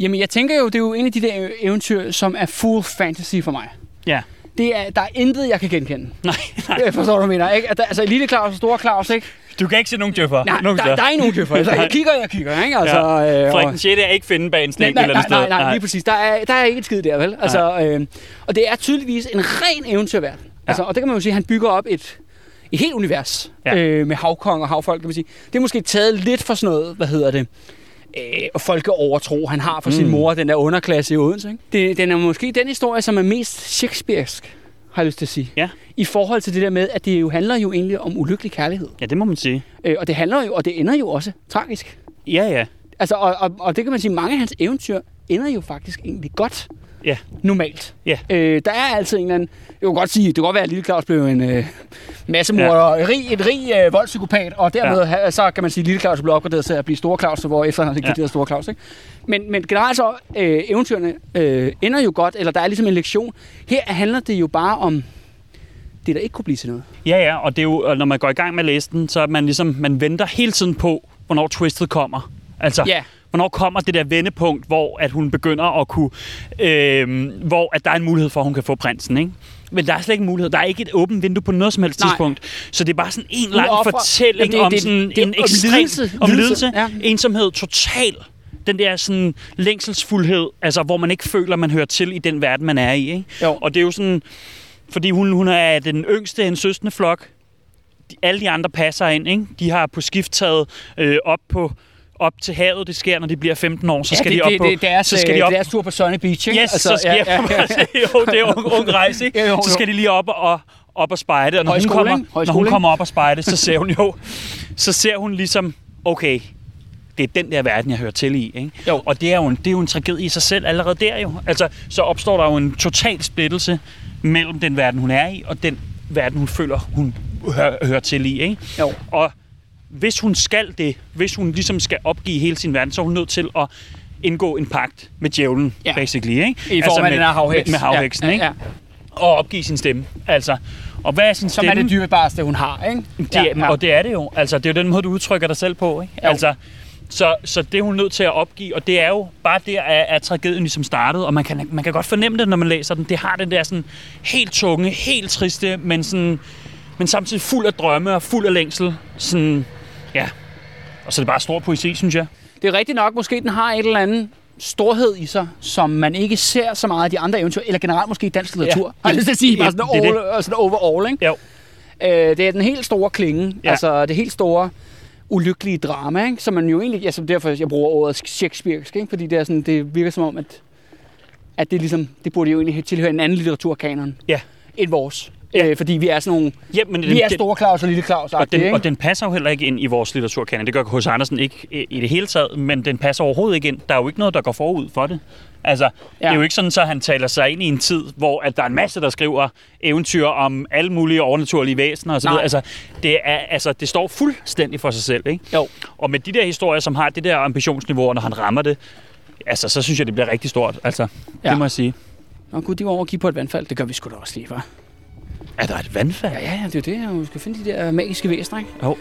Jamen, jeg tænker jo, det er jo en af de der eventyr, som er full fantasy for mig. Ja. Det er, der er intet, jeg kan genkende. Nej, nej. Jeg forstår, hvad du mener, ikke? At der, altså, lille Claus og store Claus, ikke? Du kan ikke se nogen djøffer. Nej, nogen der, steder. der er ikke nogen djøffer. Altså, jeg kigger, jeg kigger, ikke? Altså, Ja. øh, Frederik og- den 6. er ikke finde bag en Nej, snæk nej, eller andet nej, sted. nej, nej, lige præcis. Der er, der er ikke et skid der, vel? Altså, øh, og det er tydeligvis en ren eventyrverden. Altså, og det kan man jo sige, han bygger op et, et helt univers Ja. øh, med havkong og havfolk, kan man sige. Det er måske taget lidt for sådan noget, hvad hedder det, øh, og folkeovertro, han har for mm. sin mor, den der underklasse i Odense. Ikke? Det, den er måske den historie, som er mest shakespearsk, har jeg lyst til at sige. Ja. I forhold til det der med, at det jo handler jo egentlig om ulykkelig kærlighed. Ja, det må man sige. Øh, og det handler jo, og det ender jo også tragisk. Ja, ja. Altså, og, og, og det kan man sige, mange af hans eventyr ender jo faktisk egentlig godt. Ja. Normalt. Ja. Øh, der er altid en eller anden... Jeg kan godt sige, det kan godt være, at Lille Claus blev en øh, massemorder, ja. rig, et rig øh, voldspsykopat, og dermed ja. så kan man sige, at Lille Claus blev opgraderet til at blive Store Claus, hvor efter han har Ja. ja. Store Claus. Ikke? Men, men generelt så, øh, eventyrene øh, ender jo godt, eller der er ligesom en lektion. Her handler det jo bare om det, der ikke kunne blive til noget. Ja, ja, og det er jo, når man går i gang med at læse den, så er man ligesom, man venter hele tiden på, hvornår twistet kommer. Altså, Ja. Hvornår kommer det der vendepunkt, hvor at hun begynder at kunne, øh, hvor at der er en mulighed for, at hun kan få prinsen, ikke? Men der er slet ikke mulighed. Der er ikke et åbent vindue på noget som helst Nej. tidspunkt. Så det er bare sådan en lang offrer- fortælling Jamen, det- om det- sådan det er en ekstrem... lidelse. Om lidelse. ja. Ensomhed. Total. Den der sådan længselsfuldhed, altså hvor man ikke føler, man hører til i den verden, man er i. Ikke? Jo. Og det er jo sådan, fordi hun, hun er den yngste af en søstende flok. De, alle de andre passer ind, ikke? De har på skift taget øh, op på op til havet. Det sker, når de bliver 15 år. Så skal ja, det, de op det, på... det, deres, så skal de op deres tur på Sunny Beach, ikke? Yes, altså, så skal ja, ja, ja. jo, det er ung, ung rejse, ikke? Ja, jo, Så jo. skal de lige op og, op og spejde, og når hun, kommer, når hun kommer op og spejde, så ser hun jo, så ser hun ligesom, okay, det er den der verden, jeg hører til i. Ikke? Jo. Og det er, jo en, det er jo en tragedie i sig selv allerede der jo. Altså, så opstår der jo en total splittelse mellem den verden, hun er i, og den verden, hun føler, hun hører, hører til i. Ikke? Jo. Og hvis hun skal det, hvis hun ligesom skal opgive hele sin verden, så er hun nødt til at indgå en pagt med djævlen, Ja. basically. Ikke? I form af med, den her havheks. Med, med havheksen, ja, ikke? Ja, Og opgive sin stemme. Altså, og hvad er sin Som stemme? er det dyrebareste, hun har, ikke? Det, ja, ja. Og det er det jo. Altså, det er jo den måde, du udtrykker dig selv på. Ikke? Jo. Altså, så, så det er hun nødt til at opgive, og det er jo bare der, at, at tragedien ligesom startede, og man kan, man kan godt fornemme det, når man læser den. Det har den der sådan helt tunge, helt triste, men, sådan, men samtidig fuld af drømme og fuld af længsel. Sådan, ja. Og så er det bare stor poesi, synes jeg. Det er rigtigt nok, måske den har et eller andet storhed i sig, som man ikke ser så meget af de andre eventyr, eller generelt måske i dansk litteratur. Ja. Har jeg lyst til at sige, bare sådan, det er all, sådan overall, ikke? Jo. Øh, det er den helt store klinge, ja. Ja. altså det helt store ulykkelige drama, ikke? som man jo egentlig, altså derfor jeg bruger ordet shakespearsk, ikke? fordi det, er sådan, det virker som om, at, at det, ligesom, det burde jo egentlig tilhøre en anden litteraturkanon Ja. end vores. Øh, fordi vi er sådan nogle... Ja, men Vi er store Claus og lille Claus. og, den, ikke? og den passer jo heller ikke ind i vores litteraturkanon. Det gør H.C. Andersen ikke i, det hele taget, men den passer overhovedet ikke ind. Der er jo ikke noget, der går forud for det. Altså, ja. det er jo ikke sådan, så han taler sig ind i en tid, hvor at der er en masse, der skriver eventyr om alle mulige overnaturlige væsener osv. Altså, det, er, altså, det står fuldstændig for sig selv. Ikke? Jo. Og med de der historier, som har det der ambitionsniveau, og når han rammer det, altså, så synes jeg, det bliver rigtig stort. Altså, ja. Ja. det må jeg sige. Nå gud, de var over og kigge på et vandfald. Det gør vi sgu da også lige, for. Er der et vandfald? Ja, ja, det er jo det. Vi skal finde de der magiske væsener, ikke? Jo.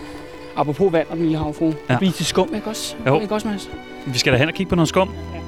Apropos vand og den lille havfru. Ja. Blive til skum, ikke også? Jo. Ikke også, Mads? Vi skal da hen og kigge på noget skum. Ja,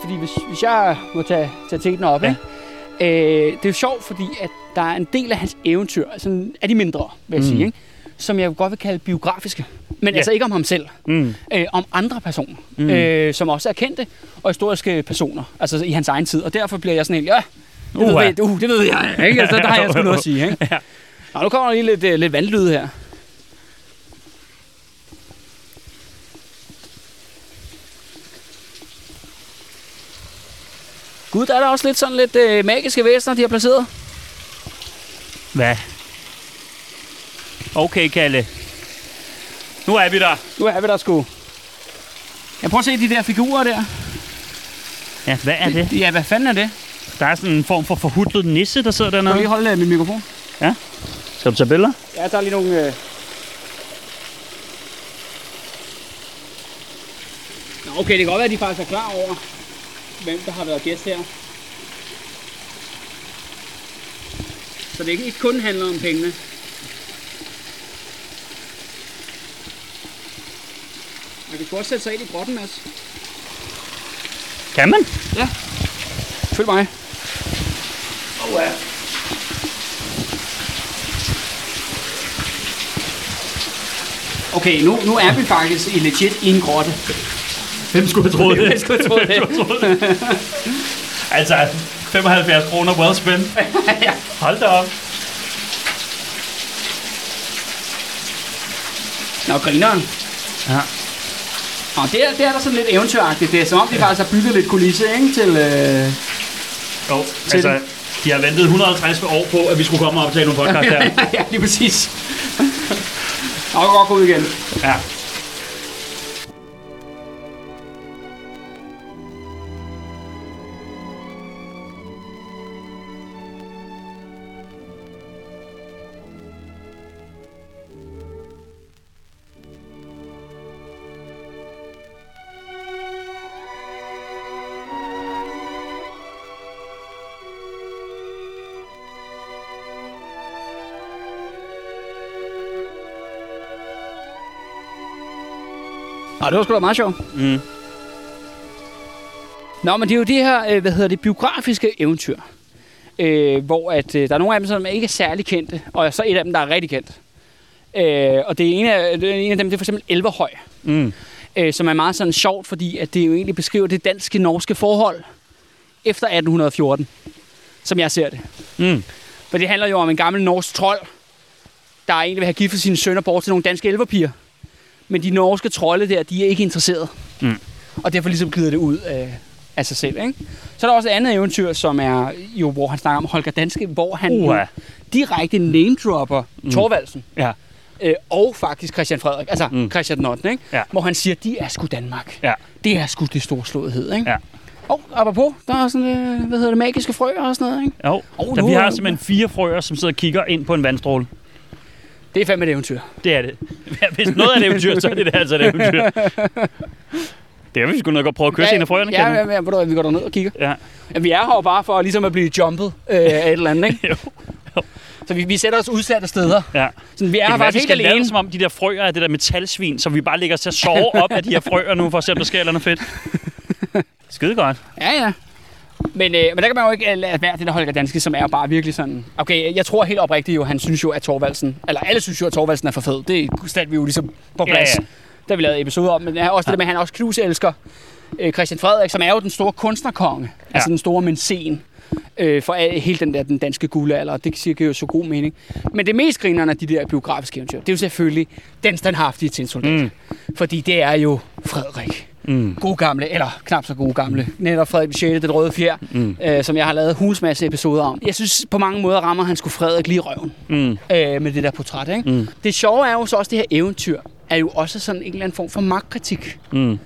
fordi hvis, hvis jeg må tage, tage teten op, Ja. ja. ikke? Øh, det er jo sjovt, fordi at der er en del af hans eventyr, altså af de mindre, vil jeg Mm. sige, ikke? som jeg godt vil kalde biografiske. Men Ja. ja. altså ikke om ham selv, Mm. øh, om andre personer, Mm. øh, som også er kendte og historiske personer, altså i hans egen tid. Og derfor bliver jeg sådan helt, ja, det, Uha. ved, jeg, uh, det ved jeg, ikke? Altså, der har jeg sgu noget at sige, ikke? Ja. Nå, nu kommer der lige lidt, uh, lidt vandlyd her. Gud, der er der også lidt sådan lidt øh, magiske væsener, de har placeret. Hvad? Okay, Kalle. Nu er vi der. Nu er vi der sgu. Jeg prøver at se de der figurer der. Ja, hvad er det? Ja, hvad fanden er det? Der er sådan en form for forhudlet nisse, der sidder Kan du dernede. lige holde øh, min mikrofon? Skal du tage billeder? Ja, der er lige nogle... Øh... Nå, okay, det kan godt være, at de faktisk er klar over, hvem der har været gæst her. Så det ikke kun handler om pengene. Man kan også sætte sig ind i grotten, Mads. Kan man? Følg mig. Oh, ja. Okay, nu, nu er vi faktisk i legit i en grotte. Hvem skulle have troet det? Hvem skulle have troet det? Troet det? altså, 75 kroner well spent. ja. Hold da op. Nå, grineren. Ja. Nå, det er, det er der sådan lidt eventyragtigt. Det er som om, de faktisk har bygget lidt kulisse, ikke? Til, øh... Jo, altså, de har ventet 150 år på, at vi skulle komme og optage nogle podcast her. ja, lige præcis. Kan godt gå ud igen. Ja. Nå, det var sgu da meget sjovt. Mm. Nå, men det er jo de her, øh, hvad hedder det, biografiske eventyr. Øh, hvor at, øh, der er nogle af dem, som ikke er særlig kendte, og så et af dem, der er rigtig kendt. Øh, og det ene, af, det er en af dem, det er for eksempel Elverhøj, Mm. øh, som er meget sådan sjovt, fordi at det jo egentlig beskriver det danske-norske forhold efter 1814, som jeg ser det. Mm. For det handler jo om en gammel norsk trold, der egentlig vil have giftet sine sønner bort til nogle danske elverpiger. Men de norske trolde der, de er ikke interesserede. Mm. Og derfor ligesom glider det ud af, af sig selv. Ikke? Så er der også et andet eventyr, som er jo, hvor han snakker om Holger Danske, hvor han Uha. jo direkte name-dropper mm. Thorvaldsen. Ja. Øh, og faktisk Christian Frederik, altså Mm. Christian den 8., ikke? Ja. hvor han siger, de er sgu Danmark. Ja. Det er sgu det store slåethed. Ikke? Ja. Og apropos, der er sådan, øh, hvad hedder det, magiske frøer og sådan noget. Ikke? Jo. Oh, nu vi har simpelthen fire frøer, som sidder og kigger ind på en vandstråle. Det er fandme et eventyr. Det er det. Hvis noget er et eventyr, så er det, det altså et eventyr. Det har vi sgu nok godt prøve at kysse ja, en af frøerne, Ja, ja, ja, ved du hvad, vi går derned og kigger. Ja. Ja, vi er her jo bare for ligesom at blive jumpet øh, af et eller andet, ikke? Jo. Så vi, vi sætter os udsatte steder. ja. Sådan, vi er her faktisk helt alene. det, som om de der frøer er det der metalsvin, så vi bare ligger til at sove op af de her frøer nu, for at se, om der sker eller andet fedt. Skide godt. Ja, ja. Men, øh, men der kan man jo ikke lade være det der Holger Danske, som er bare virkelig sådan... Okay, jeg tror helt oprigtigt jo, han synes jo, at Thorvaldsen... Eller alle synes jo, at Thorvaldsen er for fed. Det satte vi jo ligesom på Ja, plads. ja. der vi lavede episode om, men også ja. det der med, at han også knuselsker øh, Christian Frederik, som er jo den store kunstnerkonge, ja. altså den store mensen øh, for al- hele den der den danske guldalder. Det siger jo så god mening. Men det mest grinerende af de der biografiske eventyr, det er jo selvfølgelig den standhaftige tinsoldat. Mm. Fordi det er jo Frederik. Mm. God gamle, eller knap så god gamle. Netop Frederik 6. Den røde fjer, mm. øh, som jeg har lavet hulsmasse episoder om. Jeg synes, på mange måder rammer han skulle Frederik lige røven Mm. øh, med det der portræt. Ikke? Mm. Det sjove er jo så også, det her eventyr er jo også sådan en eller anden form for magtkritik. Mm.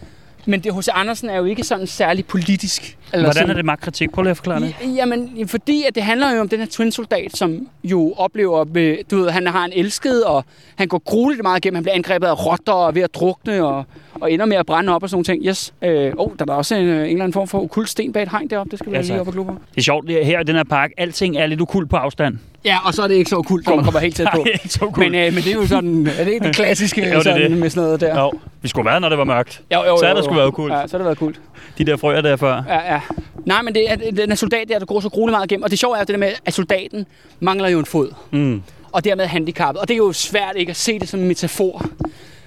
Men det hos Andersen er jo ikke sådan særlig politisk. Eller Hvordan sådan, er det magtkritik? Prøv lige at forklare det. Ja, Jamen, fordi at det handler jo om den her twin-soldat, som jo oplever, med, du ved, han har en elsket, og han går grueligt meget igennem. Han bliver angrebet af rotter og ved at drukne, og, og ender med at brænde op og sådan ting. Yes. Øh, oh, der er også en, en eller anden form for okult sten bag et hegn deroppe. Det skal vi ja, lige op og glo på. Det er sjovt, er her i den her park, alting er lidt ukult på afstand. Ja, og så er det ikke så okult, når man kommer helt tæt på. Nej, ikke så kult. Men, øh, men det er jo sådan, er det ikke det klassiske Jo, det sådan, det. med sådan noget der? Jo, vi skulle være, når det var mørkt. Jo, jo, Så er jo, der jo. sgu været kult. Ja, så har det været kult. De der frøer der før. Ja, ja. Nej, men det er, den er soldat der, der går så grueligt meget igennem. Og det sjove er jo det der med, at soldaten mangler jo en fod. Mm. Og dermed handicappet. Og det er jo svært ikke at se det som en metafor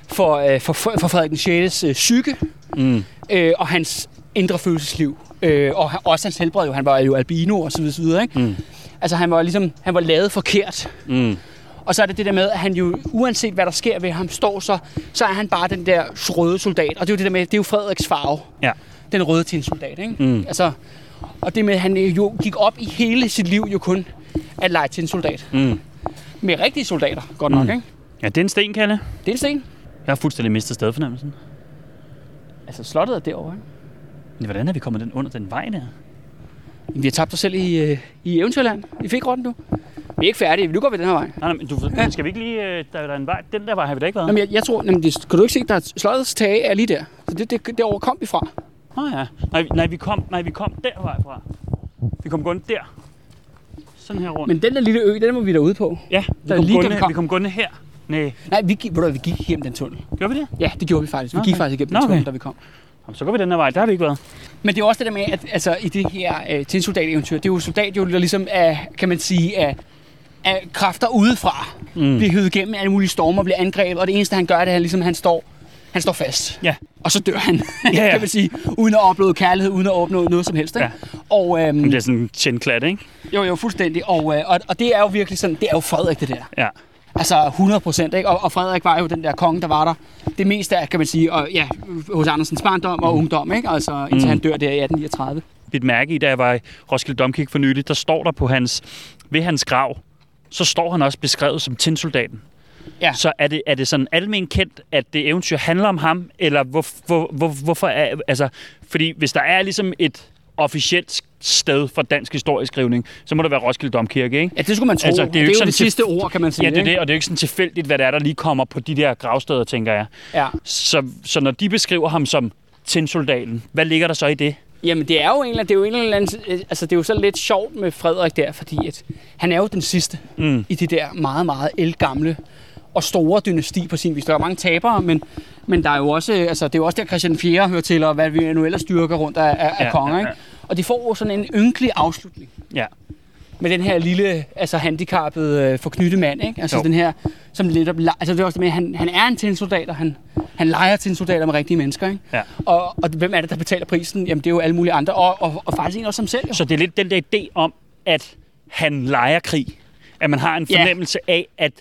for, øh, for, for Frederik den 6. Øh, psyke Mm. øh, og hans indre følelsesliv. Øh, og også hans helbred jo. Han var jo albino og så videre, så videre ikke? Mm. Altså han var ligesom, han var lavet forkert. Mm. Og så er det det der med, at han jo, uanset hvad der sker ved ham, står så, så er han bare den der røde soldat. Og det er jo det der med, det er jo Frederiks farve. Ja. Den røde til en soldat, ikke? Mm. Altså, og det med, at han jo gik op i hele sit liv jo kun at lege til en soldat. Mm. Med rigtige soldater, godt nok, Mm. ikke? Ja, det er en sten, Kalle. Det er en sten. Jeg har fuldstændig mistet stedfornemmelsen. Altså, slottet er derovre, ikke? Men hvordan er vi kommet den under den vej der? Jamen, vi har tabt os selv i, øh, i Eventyrland. I fik rotten nu. Vi er ikke færdige. Nu går vi den her vej. Nej, nej, men du, Ja. skal vi ikke lige... øh, Der, der er en vej. Den der vej har vi da ikke været. Jamen, jeg, jeg tror, jamen, det, kan du ikke se, der er slottets tage er lige der. Så det, det, derovre kom vi fra. Nå ja. Nej, nej, vi kom, nej, vi kom der vej fra. Vi kom gående der. Sådan her rundt. Men den der lille ø, den må vi derude på. ja, vi der er kom, lige, gående, vi kom. vi kom gående her. Nej, Nej, vi gik, ved du, vi gik igennem den tunnel. gjorde vi det? Ja, det gjorde vi faktisk. Vi Nå, gik okay. faktisk igennem den okay. tunnel, da vi kom. Så går vi den her vej. Der har vi ikke været. Men det er også det der med, at altså, i det her øh, til soldat-eventyr, det er jo soldat, jo, der ligesom er, kan man sige, af, af kræfter udefra. Mm. Bliver høvet igennem alle mulige stormer, bliver angrebet, og det eneste, han gør, det er, at ligesom, han står, han står fast. Ja. Og så dør han, Ja, ja. kan man sige, uden at opleve kærlighed, uden at opnå noget som helst. Ikke? Ja. Og, øhm, Det er sådan en tjenklat, ikke? jo, jo, fuldstændig. Og, øh, og, og, det er jo virkelig sådan, det er jo Frederik, det der. Ja. Altså 100 procent, ikke? Og, og Frederik var jo den der konge, der var der. Det meste af, kan man sige, og ja, hos Andersens barndom og ungdom, ikke? Altså indtil mm. han dør der i 1839. Bidt mærke i, da jeg var i Roskilde Domkirke for nylig, der står der på hans, ved hans grav, så står han også beskrevet som tinsoldaten. Ja. Så er det, er det sådan almen kendt, at det eventyr handler om ham, eller hvor, hvor, hvor, hvorfor er, altså, fordi hvis der er ligesom et officielt sted for dansk historieskrivning, så må det være Roskilde Domkirke, ikke? Ja, det skulle man tro. Altså, det er jo det er ikke jo sådan det sidste ord, kan man sige. Ja, det er ikke? det, og det er jo ikke sådan tilfældigt, hvad det er, der lige kommer på de der gravsteder, tænker jeg. Ja. Så, så når de beskriver ham som tinsoldaten, hvad ligger der så i det? Jamen, det er jo en det er jo en eller anden, øh, altså det er jo så lidt sjovt med Frederik der, fordi at han er jo den sidste Mm. i det der meget, meget elgamle og store dynasti på sin vis. Der er mange tabere, men, men der er jo også, altså det er jo også der Christian 4. hører til, og hvad vi nu ellers styrker rundt af, af, Ja, af konger, ja, ikke? ja. Og de får jo sådan en ynkelig afslutning. Ja. med den her lille, altså handicappede, øh, forknytte mand, ikke? Altså Jo. den her, som lidt op, altså det er også det med, at han, han er en tinsoldat, og han, han leger tinsoldater med rigtige mennesker, ikke? Ja. Og, og hvem er det, der betaler prisen? Jamen det er jo alle mulige andre, og, og, og faktisk en også som selv, jo. Så det er lidt den der idé om, at han leger krig. At man har en Ja. fornemmelse af, at,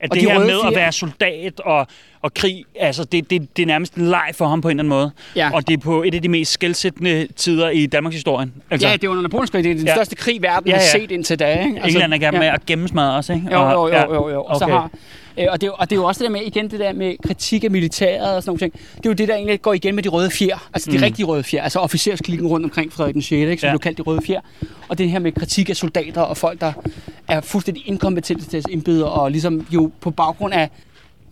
at Og det de her med at fjer- være soldat og, og krig, altså det, det, det er nærmest en leg for ham på en eller anden måde. Ja. Og det er på et af de mest skældsættende tider i Danmarks historie. Altså, Ja, det er under Napoleonskrig, det er den Ja. største krig, verden Ja, har ja. set indtil da, ikke? Altså, England er i gang med ja. at gennemsmadre os, ikke? Jo, Og- jo, ja. jo, jo, jo. Og, så har, øh, og, det, er jo- og det er jo også det der med, igen det der med kritik af militæret og sådan nogle ting. Det er jo det, der egentlig går igen med de røde fjer. Altså de Mm. rigtige røde fjer. Altså officersklikken rundt omkring Frederik den 6., ikke, som Ja. blev kaldt de røde fjer. Og det her med kritik af soldater og folk, der er fuldstændig inkompetente til deres embeder, og ligesom jo på baggrund af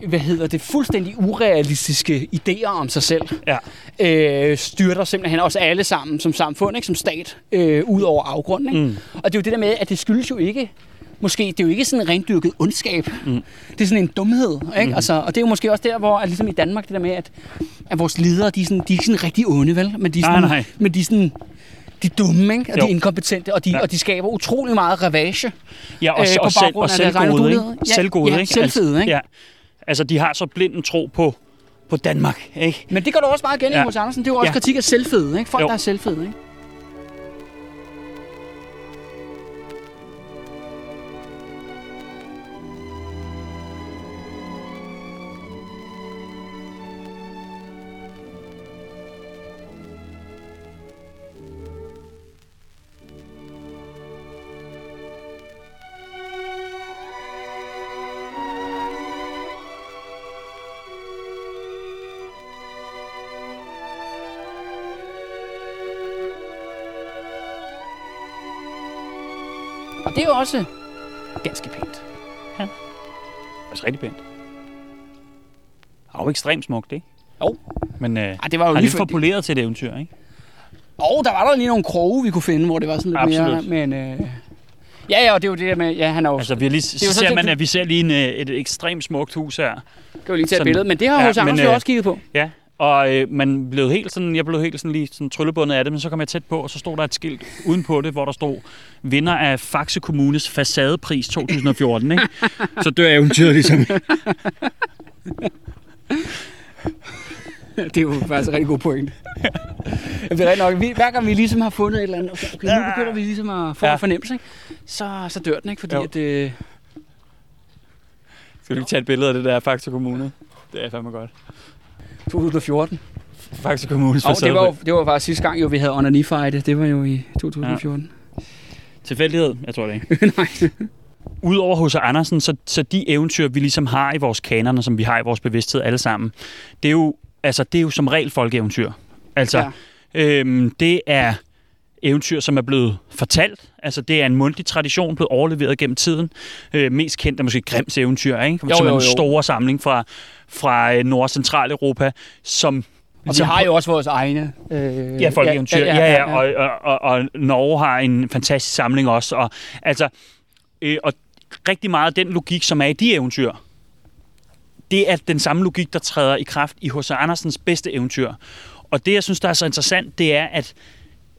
hvad hedder det, fuldstændig urealistiske idéer om sig selv, Ja. øh, styrter simpelthen os alle sammen som samfund, ikke, som stat, øh, ud over afgrunden. Ikke? Mm. Og det er jo det der med, at det skyldes jo ikke, måske, det er jo ikke sådan en rendyrket ondskab. Mm. Det er sådan en dumhed. Ikke? Mm. Altså, og det er jo måske også der, hvor, at ligesom i Danmark, det der med, at, at vores ledere, de er, sådan, de er ikke sådan rigtig onde, vel? Men de er Nej, sådan, nej. Men de er sådan, de er dumme, ikke? Og Jo. de er inkompetente, og de, Ja. og de skaber utrolig meget ravage. Ja, og, Øh, og, selv, og selvgode, ikke? Ja, Selvgode, ja, ikke? selvfede, altså, ikke? Ja. Altså, de har så blind en tro på på Danmark, ikke? Men det går du også meget igen ja. I hos Andersen. Det er jo også. Ja. kritik af selvfede, ikke? Folk, Jo. der er selvfede, ikke? Jo også ganske pænt. Altså rigtig pænt. Det er jo ekstremt smukt, ikke? Jo. Men øh, Ej, det var jo lige lidt for... poleret til et eventyr, ikke? Og der var der lige nogle kroge, vi kunne finde, hvor det var sådan lidt Absolut. mere... Men, øh... Ja, ja, og det er jo det der med... Ja, han er jo... Altså, vi har lige, jo så ser det- man, at vi ser lige en, øh, et ekstremt smukt hus her. Kan jo lige tage et sådan- billede. Men det har Ja, hos Anders jo øh, også kigget på. Ja, og øh, man blev helt sådan, jeg blev helt sådan lige sådan tryllebundet af det, men så kom jeg tæt på, og så stod der et skilt uden på det, hvor der stod, vinder af Faxe Kommunes facadepris 2014, ikke? så dør eventyret ligesom. Det er jo faktisk en rigtig god point. det er nok. Vi, hver gang vi ligesom har fundet et eller andet, okay, okay nu begynder vi ligesom at få ja. En fornemmelse, ikke? Så, så dør den, ikke? Fordi Jo. at, øh, Skal du tage et billede af det der Faxe Kommune? Det er fandme godt. 2014. Faxe Kommunes Og det var, jo, det var faktisk sidste gang, jo, vi havde Onani Fight. Det var jo i 2014. Tilfældighed? Jeg tror det ikke. Nej. Udover hos Andersen, så, så de eventyr, vi ligesom har i vores kanoner, som vi har i vores bevidsthed alle sammen, det er jo, altså, det er jo som regel folkeeventyr. Altså, Ja. ja. øhm, det er eventyr, som er blevet fortalt. Altså, det er en mundtlig tradition, blevet overleveret gennem tiden. Øh, mest kendt er måske Grimms eventyr, ikke? Jo, som er jo, en jo. store samling fra, fra øh, Nord- og Centraleuropa, som Og vi har jo også vores egne... Øh, Ja, folkeeventyr. Ja, ja, ja, Og, og, og, og Norge har en fantastisk samling også. Og, altså, øh, og rigtig meget af den logik, som er i de eventyr, det er den samme logik, der træder i kraft i H.C. Andersens bedste eventyr. Og det, jeg synes, der er så interessant, det er, at,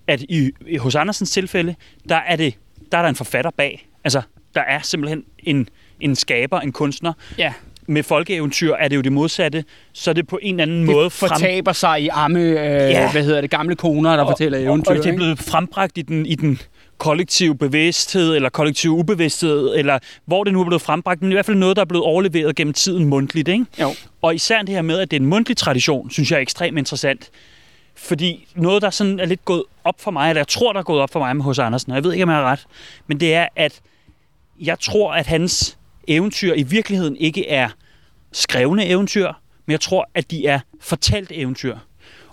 at i, i H.C. Andersens tilfælde, der er, det, der er der en forfatter bag. Altså, der er simpelthen en, en skaber, en kunstner. Ja. Med folkeeventyr er det jo det modsatte, så det på en eller anden måde Det fortaber sig i arme, øh, Ja. hvad hedder det, gamle koner, der fortæller eventyr. Og det er blevet frembragt i den, i den kollektive bevidsthed, eller kollektive ubevidsthed, eller hvor det nu er blevet frembragt, men i hvert fald noget, der er blevet overleveret gennem tiden mundtligt. Ikke? Jo. Og især det her med, at det er en mundtlig tradition, synes jeg er ekstremt interessant. Fordi noget, der sådan er lidt gået op for mig, eller jeg tror, der er gået op for mig med hos Andersen, og jeg ved ikke, om jeg har ret, men det er, at jeg tror, at hans eventyr i virkeligheden ikke er skrevne eventyr, men jeg tror, at de er fortalt eventyr.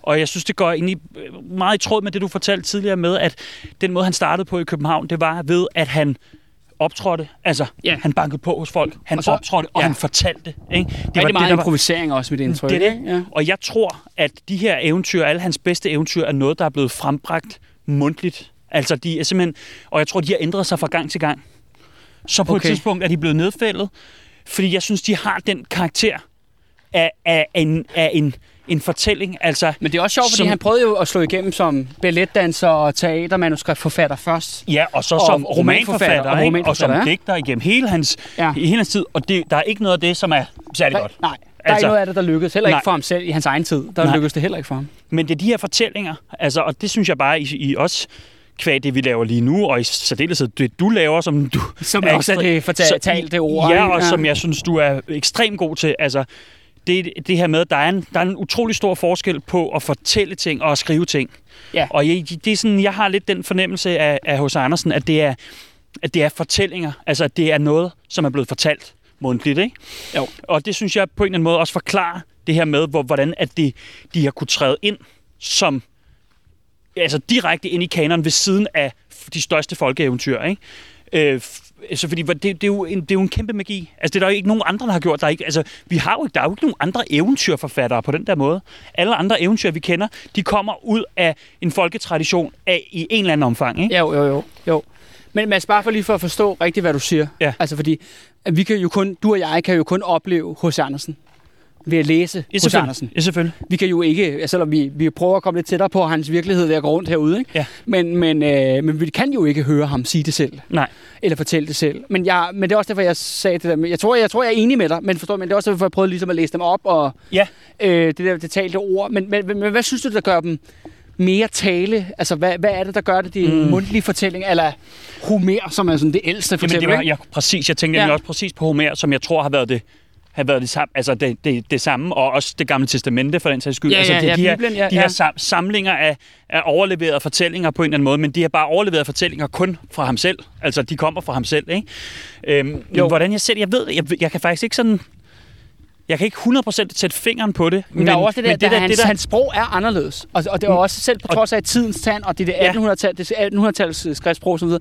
Og jeg synes, det går egentlig øh, meget i tråd med det, du fortalte tidligere med, at den måde, han startede på i København, det var ved, at han optrådte. Altså, Ja. han bankede på hos folk. Han Og så, optrådte, og ja. han fortalte. Ikke? Det Det var meget det, der var, improvisering også med det indtryk. det er det. Ja. og jeg tror, at de her eventyr, alle hans bedste eventyr, er noget, der er blevet frembragt mundtligt. Altså, de er simpelthen... Og jeg tror, de har ændret sig fra gang til gang. Så på. Okay. et tidspunkt er de blevet nedfældet, fordi jeg synes, de har den karakter af, af, en, af en, en fortælling. Altså, Men det er også sjovt, fordi Som- han prøvede jo at slå igennem som balletdanser og teatermanuskriptforfatter først. Ja, og så Og som romanforfatter, romanforfatter, og ikke? og som romanforfatter, ja. digter igennem hele hans, Ja. ja. hele hans tid. Og det, der er ikke noget af det, som er særlig godt. Nej, der er Altså- ikke noget af det, der lykkedes. Heller ikke Nej. for ham selv i hans egen tid. Der Nej. lykkedes det heller ikke for ham. Men det er de her fortællinger, altså, og det synes jeg bare i, i os, kvad det vi laver lige nu, og i særdeleshed det du laver, som du Som er også er det fortalte ord. Ja, ikke? og som jeg synes, du er ekstremt god til. Altså, det, det her med, at der er, en, der er en utrolig stor forskel på at fortælle ting og at skrive ting. Ja. Og jeg, det er sådan, jeg har lidt den fornemmelse af, af H.C. Andersen, at det, er, at det er fortællinger. Altså, at det er noget, som er blevet fortalt mundtligt, ikke? Jo. Og det synes jeg på en eller anden måde også forklarer det her med, hvor, hvordan at de, de har kunne træde ind som altså direkte ind i kanonen ved siden af de største folkeeventyr, ikke? Øh, f- så fordi det, det, er jo en, det er jo en kæmpe magi. Altså, det er der jo ikke nogen andre, der har gjort. Der er ikke, altså, vi har jo, der er jo ikke nogen andre eventyrforfattere på den der måde. Alle andre eventyr, vi kender, de kommer ud af en folketradition af, i en eller anden omfang. Ikke? Jo, jo, jo. jo. Men Mads, bare for lige for at forstå rigtigt, hvad du siger. Ja. Altså fordi, vi kan jo kun, du og jeg kan jo kun opleve hos Andersen. Ved at læse Ja, hos. Andersen. Ja, selvfølgelig. Vi kan jo ikke, selvom vi, vi prøver at komme lidt tættere på hans virkelighed ved at gå rundt herude, ikke? Ja. Men, men, øh, men vi kan jo ikke høre ham sige det selv, Nej. eller fortælle det selv. Men, jeg, men det er også derfor, jeg sagde det der. med- Jeg tror, jeg, tror, jeg er enig med dig, men forstår men det er også derfor, jeg prøvede ligesom at læse dem op, og Ja. øh, det der det talte ord. Men, men, men, men hvad synes du, der gør dem mere tale? Altså, hvad, hvad er det, der gør det? Det er en Mm. mundtlig fortælling, eller Homer, som er sådan det ældste Jamen, det fortælling, var, jeg, præcis. Jeg tænkte ja. også præcis på Homer, som jeg tror har været det har været det samme, altså det, det, det samme, og også det gamle testamente for den sags skyld. Ja, altså, ja, det, ja, de her, Bibelen, ja, de ja. her sam, samlinger af, af overleverede fortællinger på en eller anden måde, men de har bare overleveret fortællinger kun fra ham selv. Altså, de kommer fra ham selv, ikke? Øhm, Jo. Hvordan jeg selv, jeg ved, jeg, jeg kan faktisk ikke sådan, jeg kan ikke 100% sætte fingeren på det. Men, men der er også det der, det der, hans, det der, hans sprog er anderledes. Og, og det var også selv på trods af tidens tand, og det er Ja. det 1800-tal, det er 1800-tals øh, skriftsprog osv. Men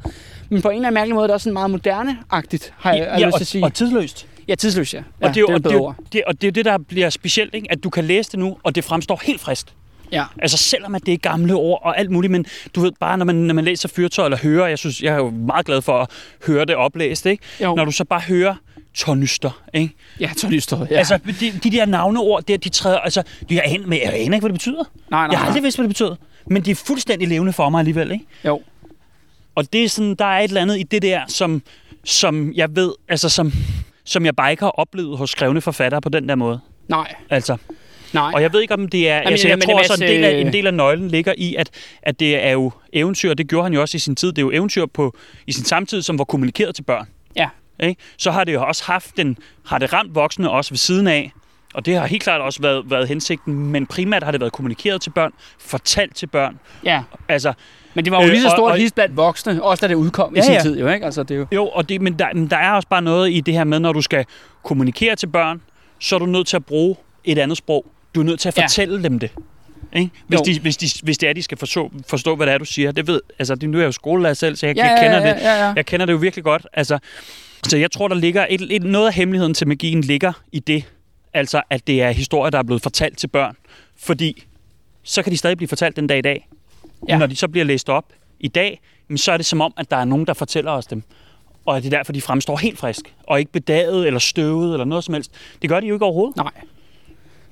på en eller anden mærkelig måde, det er også sådan meget moderne-agtigt, har jeg, ja, lyst til at sige. og tidløst. Ja, tidsløs, ja. ja Og det, er jo, er og, et det, er jo- det, og det er jo det, der bliver specielt, ikke? at du kan læse det nu, og det fremstår helt frist. Ja. Altså selvom at det er gamle ord og alt muligt, men du ved bare, når man, når man læser fyrtøj eller hører, jeg synes, jeg er jo meget glad for at høre det oplæst, ikke? Jo. Når du så bare hører tornyster, ikke? Ja, tornyster. Ja. Altså, de, de der navneord, der, de træder, altså, jeg aner, men jeg aner ikke, hvad det betyder. nej, nej, Jeg har aldrig vidst, hvad det betyder. Men det er fuldstændig levende for mig alligevel, ikke? Jo. Og det er sådan, der er et eller andet i det der, som, som jeg ved, altså som, som jeg bare ikke har oplevet hos skrevne forfattere på den der måde. Nej, Altså, nej. og jeg ved ikke, om det er... Jamen, altså, jeg jamen, tror også, en del, af, masse- en del af nøglen ligger i, at, at det er jo eventyr, det gjorde han jo også i sin tid. Det er jo eventyr på, i sin samtid, som var kommunikeret til børn. Ja. Ikke? Så har det jo også haft den, har det ramt voksne også ved siden af, og det har helt klart også været, været hensigten, men primært har det været kommunikeret til børn, fortalt til børn. Ja, Altså, men det var jo Øh, lige så stort lige blandt voksne, også da det udkom i Ja, sin ja. tid, jo, ikke? Altså, det er jo... jo, og det, men, der, men der er også bare noget i det her med, når du skal kommunikere til børn, så er du nødt til at bruge et andet sprog. Du er nødt til at Ja. fortælle dem det. Ikke? Hvis, Jo. de, hvis, de, hvis det er, de skal forstå, forstå, hvad det er, du siger. Det ved, altså, det, nu er jeg jo skolelærer selv, så jeg, Ja, jeg kender ja, det. ja, ja, ja. Jeg kender det jo virkelig godt. Altså, så jeg tror, der ligger et, et, noget af hemmeligheden til magien ligger i det. Altså, at det er historier, der er blevet fortalt til børn. Fordi så kan de stadig blive fortalt den dag i dag. Ja. Ja. Når de så bliver læst op i dag, så er det som om, at der er nogen, der fortæller os dem. Og det er derfor, de fremstår helt frisk. Og ikke bedaget eller støvet eller noget som helst. Det gør de jo ikke overhovedet. Nej.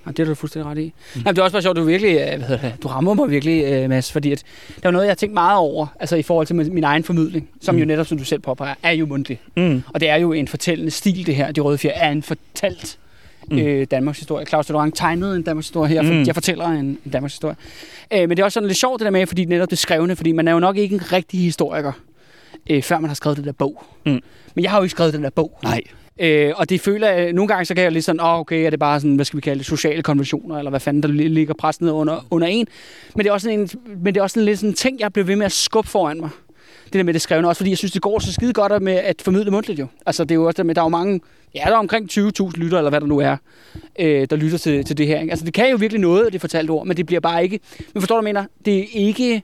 Nej, det er du fuldstændig ret i. Mm. Jamen, det er også bare sjovt, du virkelig, øh, hvad hedder det, du rammer mig virkelig, øh, Mads, fordi at, der er noget, jeg har tænkt meget over, altså i forhold til min min egen formidling, som mm. jo netop, som du selv påpeger, er jo mundtlig. Mm. Og det er jo en fortællende stil, det her. De Røde Fjer er en fortalt mm. øh, Danmarks historie. Claus Dorang tegnede en Danmarks historie her, for Mm. jeg fortæller en, en Danmarks historie. Øh, men det er også sådan lidt sjovt det der med, fordi netop det skrevne, fordi man er jo nok ikke en rigtig historiker, øh, før man har skrevet den der bog. Mm. Men jeg har jo ikke skrevet den der bog. Nej. Øh, og det føler jeg, nogle gange så kan jeg lidt sådan, åh, oh, okay, er det bare sådan, hvad skal vi kalde det, sociale konventioner, eller hvad fanden der li- ligger presset ned under, under en. Men det er også sådan en, men det er også sådan lidt sådan en ting, jeg blev ved med at skubbe foran mig. Det der med det skrevne, også fordi jeg synes, det går så skide godt med at formidle mundtligt jo. Altså det er jo også der med, der er jo mange, ja, der er omkring 20.000 lytter, eller hvad der nu er, øh, der lytter til, til det her. Ikke? Altså det kan jo virkelig noget, det fortalte ord, men det bliver bare ikke, men forstår du, mener? Det er ikke,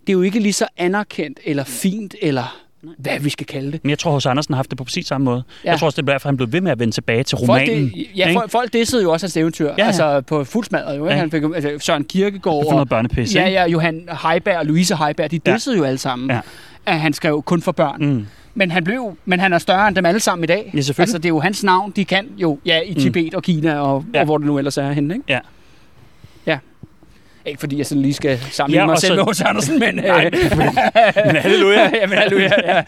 det er jo ikke lige så anerkendt, eller fint, eller hvad vi skal kalde det. Men jeg tror, hos Andersen har haft det på præcis samme måde. Ja. Ja. Jeg tror også, det er derfor, han blev ved med at vende tilbage til Folk, romanen. det, ja, ikke? folk, folk dissede jo også hans eventyr, ja, ja. altså på fuldsmadret jo. Ikke? Ja. Han fik, altså, Søren Kierkegaard for noget børnepis, ja, ikke? ja, Johan Heiberg og Louise Heiberg, de Ja. dissede jo alle sammen, Ja. at han skrev kun for børn. Mm. Men han blev, men han er større end dem alle sammen i dag. Ja, selvfølgelig. Altså, det er jo hans navn, de kan jo, ja, i Tibet og Kina og, Ja. og hvor det nu ellers er henne, ikke? Ja. Ja. Ikke fordi jeg sådan lige skal sammenligne Ja, mig selv så- med H.C. Andersen, men... Nej, øh, men halleluja. ja, men halleluja, ja.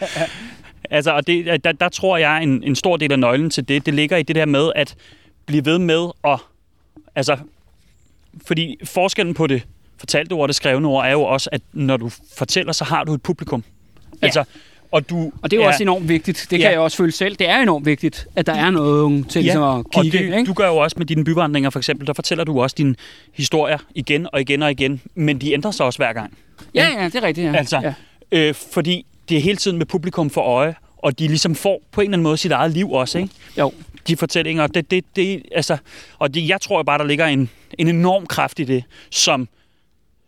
Altså, og det, der, der tror jeg, en, en stor del af nøglen til det, det ligger i det der med at blive ved med at... Altså, fordi forskellen på det fortalte ord og det skrevne ord er jo også, at når du fortæller, så har du et publikum. Ja. Altså, og du Og det er jo også enormt vigtigt. Det kan Ja. jeg også føle selv. Det er enormt vigtigt, at der er noget til ligesom at og kigge. det, ikke? du gør jo også med dine byvandringer for eksempel, der fortæller du også dine historier igen og igen og igen, men de ændrer sig også hver gang. Ja, ja, det er rigtigt. Ja. Altså, ja. Øh, fordi det er hele tiden med publikum for øje, og de ligesom får på en eller anden måde sit eget liv også, ikke? Jo. De fortællinger, det, det, det, altså, og det, jeg tror bare, der ligger en, en enorm kraft i det, som,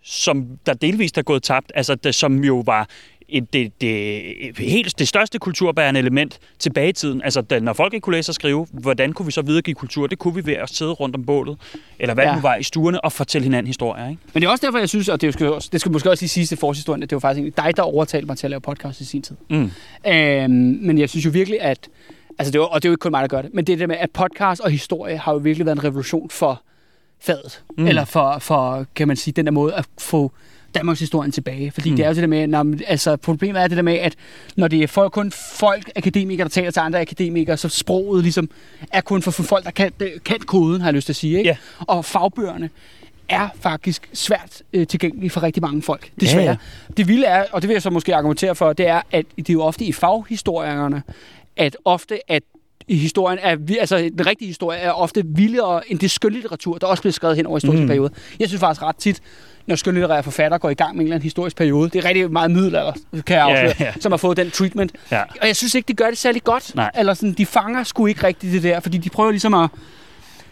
som der delvist er gået tabt, altså det, som jo var et, det, det, helt det største kulturbærende element tilbage i tiden. Altså, da, når folk ikke kunne læse og skrive, hvordan kunne vi så videregive kultur? Det kunne vi ved at sidde rundt om bålet, eller hvad Ja. det nu var i stuerne, og fortælle hinanden historier, ikke? Men det er også derfor, jeg synes, og det skal, det skal måske også lige sige til forhistorien, at det var faktisk dig, der overtalte mig til at lave podcast i sin tid. Mm. Øhm, men jeg synes jo virkelig, at Altså, det jo, og det er jo ikke kun mig, der gør det. Men det der med, at podcast og historie har jo virkelig været en revolution for fadet. Mm. Eller for, for, kan man sige, den der måde at få Danmarks historien tilbage. Fordi mm. det er jo det der med, når, altså problemet er det der med, at når det er for, kun folk, akademikere, der taler til andre akademikere, så sproget ligesom er kun for, for folk, der kan, kan koden, har jeg lyst til at sige. Ikke? Ja. Og fagbøgerne er faktisk svært øh, tilgængelige for rigtig mange folk, desværre. Ja, ja. Det vilde er, og det vil jeg så måske argumentere for, det er, at det er jo ofte i faghistorierne, at ofte at i historien er, altså den rigtige historie er ofte vildere end det skønlitteratur, der også bliver skrevet hen over historiske mm. perioder. Jeg synes faktisk ret tit, når skønlitterære forfattere går i gang med en eller anden historisk periode, det er rigtig meget middelalder, kan jeg afsløre, ja. som har fået den treatment. Ja. Og jeg synes ikke, de gør det særlig godt. Nej. Eller sådan, de fanger sgu ikke rigtigt det der, fordi de prøver ligesom at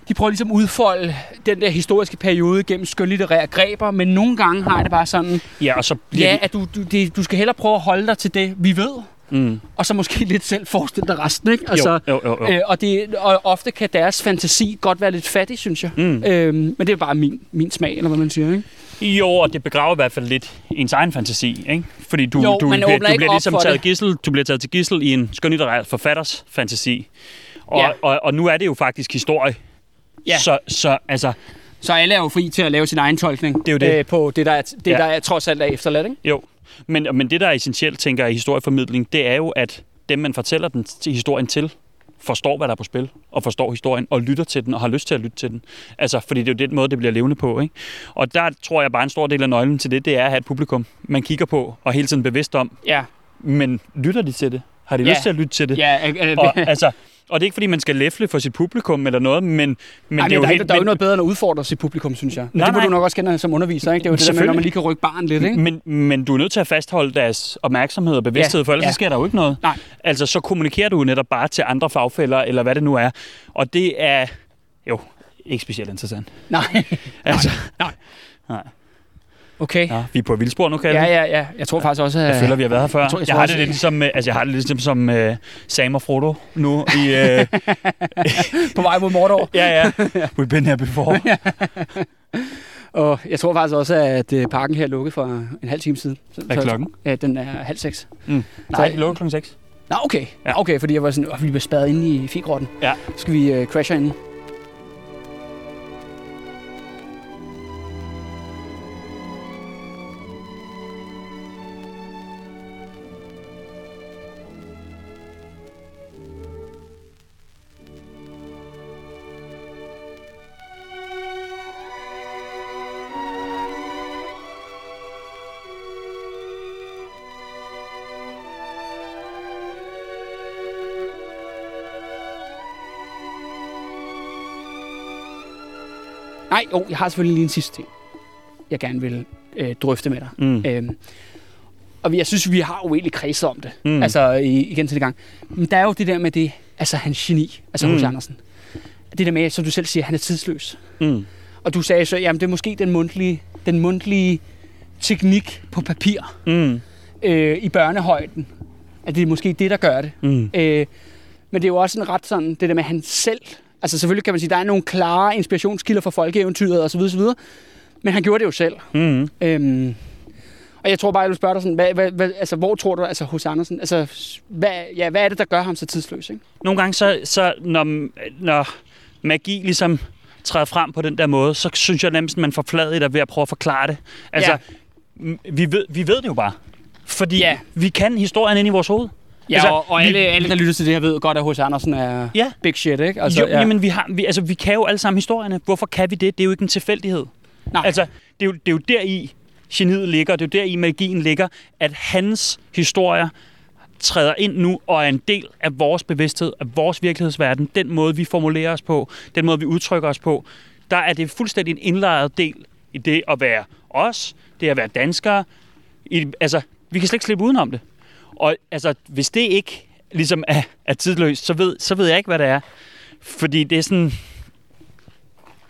de prøver ligesom at udfolde den der historiske periode gennem skønlitterære greber, men nogle gange har det bare sådan, Ja, og så bliver ja, at du, du, det, du skal hellere prøve at holde dig til det, vi ved, Mm. og så måske lidt selv forestille dig resten, ikke? Jo, jo, jo, jo. Øh, og, det, og ofte kan deres fantasi godt være lidt fattig, synes jeg. Mm. Øhm, men det er bare min, min smag, eller hvad man siger, ikke? Jo, og det begraver i hvert fald lidt ens egen fantasi, ikke? Fordi du, Jo, du, bliver, du bliver ligesom taget gissel, du bliver taget til gissel i en skønlitterær forfatters fantasi. Og, Ja. og, og nu er det jo faktisk historie. Ja. Så, så altså, Så alle er jo fri til at lave sin egen tolkning Det er jo det. Øh, på det, der er, det Ja. der er trods alt er efterladt, ikke? jo. Men, men det, der er essentielt, tænker jeg, i historieformidling, det er jo, at dem, man fortæller den til historien til, forstår, hvad der er på spil, og forstår historien, og lytter til den, og har lyst til at lytte til den. Altså, fordi det er jo den måde, det bliver levende på, ikke? Og der tror jeg bare, en stor del af nøglen til det, det er at have et publikum, man kigger på, og hele tiden bevidst om, Ja. men lytter de til det? Har de Ja. lyst til at lytte til det? Ja, øh, øh, Og, altså, og det er ikke, fordi man skal læfle for sit publikum eller noget, men, men Ej, det er jo der, helt... der er jo noget bedre end at udfordre sit publikum, synes jeg. Men Nej, det må nej. du nok også kende som underviser, ikke? Det er jo det der med, når man lige kan rykke barn lidt, ikke? men, men du er nødt til at fastholde deres opmærksomhed og bevidsthed, Ja, for ellers ja. så sker der jo ikke noget. Nej. Altså, så kommunikerer du netop bare til andre fagfælder, eller hvad det nu er. Og det er jo ikke specielt interessant. Nej. Altså, Nej. Nej. Okay. ja, vi er på et vildspor nu, kan Ja, ja, ja. Jeg tror faktisk også, at... Jeg føler, vi har været her før. Jeg tror- jeg jeg, har også- det lidt som, øh, altså, jeg har det lidt som, som uh, Sam og Frodo nu i... Uh, på vej mod Mordor. ja, ja. We've been here before. Og jeg tror faktisk også, at øh, parken her er lukket for en halv time siden. Så, Hvad er klokken? Ja, den er halv seks. Mm. Nej, det lukker klokken 6. Nå, okay. Ja. Okay, fordi jeg var sådan, at vi blev spadet inde i figrotten. Ja. Så skal vi øh, crashe ind. Nej, jo, jeg har selvfølgelig lige en sidste ting, jeg gerne vil øh, drøfte med dig. Mm. Øhm, og jeg synes, vi har jo egentlig kredset om det. Mm. Altså i, igen til det gang. Men der er jo det der med det, altså hans geni, altså Mm. H.C. Andersen. Det der med, som du selv siger, han er tidsløs. Mm. Og du sagde så, jamen det er måske den mundtlige, den mundtlige teknik på papir Mm. øh, i børnehøjden. At det er måske det, der gør det. Mm. Øh, men det er jo også en ret sådan, det der med han selv. Altså selvfølgelig kan man sige, der er nogle klare inspirationskilder for folkeeventyret osv. osv. Men han gjorde det jo selv. Mm. Øhm, og jeg tror bare, jeg vil spørge dig sådan, hvad, hvad, hvad, altså, hvor tror du, altså hos Andersen, altså, hvad, ja, hvad er det, der gør ham så tidsløs, ikke? Nogle gange, så, så når, når magi ligesom træder frem på den der måde, så synes jeg nærmest, at man får fladet der ved at prøve at forklare det. Altså, Ja. vi, ved, vi ved det jo bare. Fordi ja. vi kan historien ind i vores hoved. Ja, Altså, og, og vi- alle, alle, der lytter til det her, ved godt, at H.C. Andersen er Ja. big shit, ikke? Altså, jo, ja. jamen, vi, har, vi, altså, vi kan jo alle sammen historierne. Hvorfor kan vi det? Det er jo ikke en tilfældighed. Nej. Altså, det er jo, det er jo der i geniet ligger, det er jo der i magien ligger, at hans historier træder ind nu og er en del af vores bevidsthed, af vores virkelighedsverden, den måde, vi formulerer os på, den måde, vi udtrykker os på. Der er det fuldstændig en indlejret del i det at være os, det at være danskere. I, altså, vi kan slet ikke slippe udenom det. Og altså, hvis det ikke ligesom er, er tidløst, så ved, så ved jeg ikke, hvad det er. Fordi det er sådan...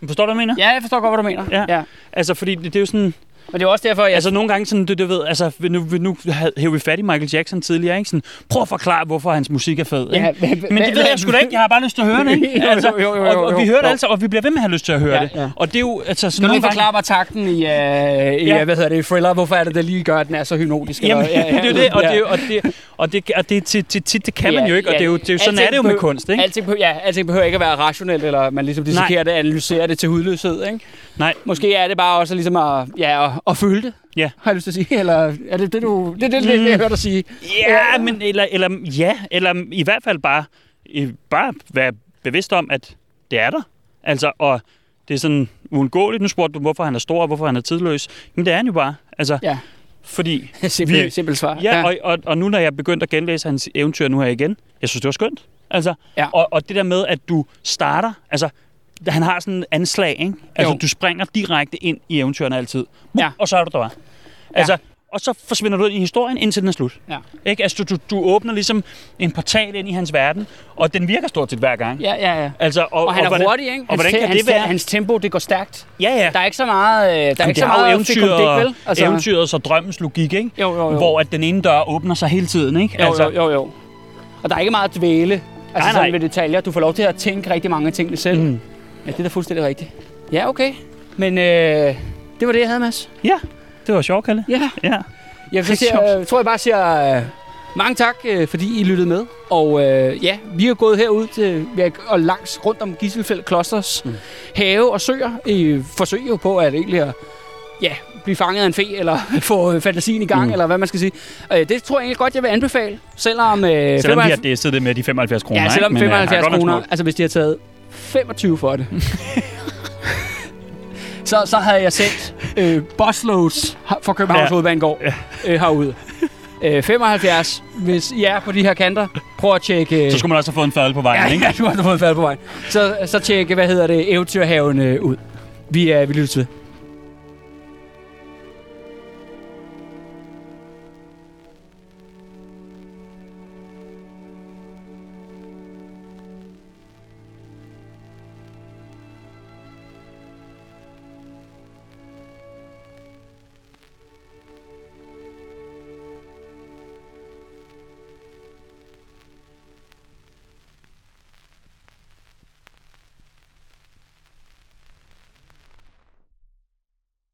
Forstår du, hvad jeg mener? ja, jeg forstår godt, hvad du mener. Ja. ja. Altså, fordi det, det er jo sådan... Men det er også derfor, jeg... Altså nogle gange sådan, du, du ved, altså nu, nu hæver vi fat i Michael Jackson tidligere, ikke? Sådan, prøv at forklare, hvorfor hans musik er fed, ikke? Ja, men- men, men det ved jeg sgu da ikke, jeg har bare lyst til at høre det, ikke? Jo, Altså, jo, jo, jo, og, og, jo, vi hører det jo. altså, og vi bliver ved med at have lyst til at høre Ja, det. ja. Og det er jo, altså sådan Skal du lige forklare mig takten i, uh, i Ja. ja. hvad hedder det, thriller? Hvorfor er det, der lige gør, at den er så hypnotisk? Jamen, eller- det er jo det, og det, jo- og det, og det, og det, til, til, tit, det kan man jo ikke, og det er jo, det er jo sådan Alting er det jo med kunst, ikke? Alting, behøver- ja, alting behøver ikke at være rationelt, eller man ligesom dissekerer det, analyserer det til hudløshed, ikke? Nej, Måske er det bare også ligesom at, ja, at, at føle det, Ja. har jeg lyst til at sige. Eller er det det, du... Det det, det, det, jeg hørte dig sige. Ja, men eller, eller, ja, eller i hvert fald bare, bare være bevidst om, at det er der. Altså, og det er sådan uundgåeligt. Nu spurgte du, hvorfor han er stor, og hvorfor han er tidløs. Men det er han jo bare. Altså, Ja, fordi... simpelt, Vi- simpelt svar. Ja, og, og, og nu når jeg begyndte at genlæse hans eventyr nu her igen, jeg synes, det var skønt. Altså, Ja. og, og det der med, at du starter, altså, han har sådan en anslag, ikke? Altså, Jo. du springer direkte ind i eventyrene altid. Ja. Og så er du der. Altså, og så forsvinder du ud i historien, indtil den er slut. Ja. Ikke? Altså, du, du, du åbner ligesom en portal ind i hans verden, og den virker stort set hver gang. Ja, ja, ja. Altså, og, Og han er hvordan, hurtig, ikke? Og hvordan kan hans, det være? Hans tempo, det går stærkt. Ja, ja. Der er ikke så meget, øh, der er ikke så det meget eventyr, fikumdik, vel? altså, eventyrets og drømmens logik, ikke? Jo, jo, jo. Hvor at den ene dør åbner sig hele tiden, ikke? Jo, jo, jo, jo. Og der er ikke meget dvæle. Altså Nej, nej, sådan ved detaljer. Du får lov til at tænke rigtig mange ting selv. Mm. Ja, det er da fuldstændig rigtigt. Ja, okay. Men øh, det var det, jeg havde, Mads. Ja, det var sjovt, Kalle. Ja. Ja. Jeg er siger, øh, tror jeg bare siger øh, mange tak, øh, fordi I lyttede med. Og øh, ja, vi er gået herud til, og langs rundt om Gisselfeld Klosters mm. Have og søer. I forsøger jo på at egentlig at, ja, blive fanget af en fe, eller få øh, fantasien i gang, mm. Eller hvad man skal sige. Øh, det tror jeg egentlig godt, jeg vil anbefale. Selvom, øh, Selvom vi 75 har det det med de 75 kroner, Ja, selvom ikke? Men, øh, har 75 godt nok kroner, altså hvis de har taget 25 for det, så, så havde jeg sendt øh, busloads fra Københavns Ja. Hovedbanegård Ja. øh, herude. Øh, 75, hvis I er på de her kanter, prøv at tjekke... Så skulle man også have fået en fadel på vejen, ja, ikke? ja, du har fået en fald på vej. Så, så tjek, hvad hedder det, eventyrhaven øh, ud. Vi, er, vi lytter til.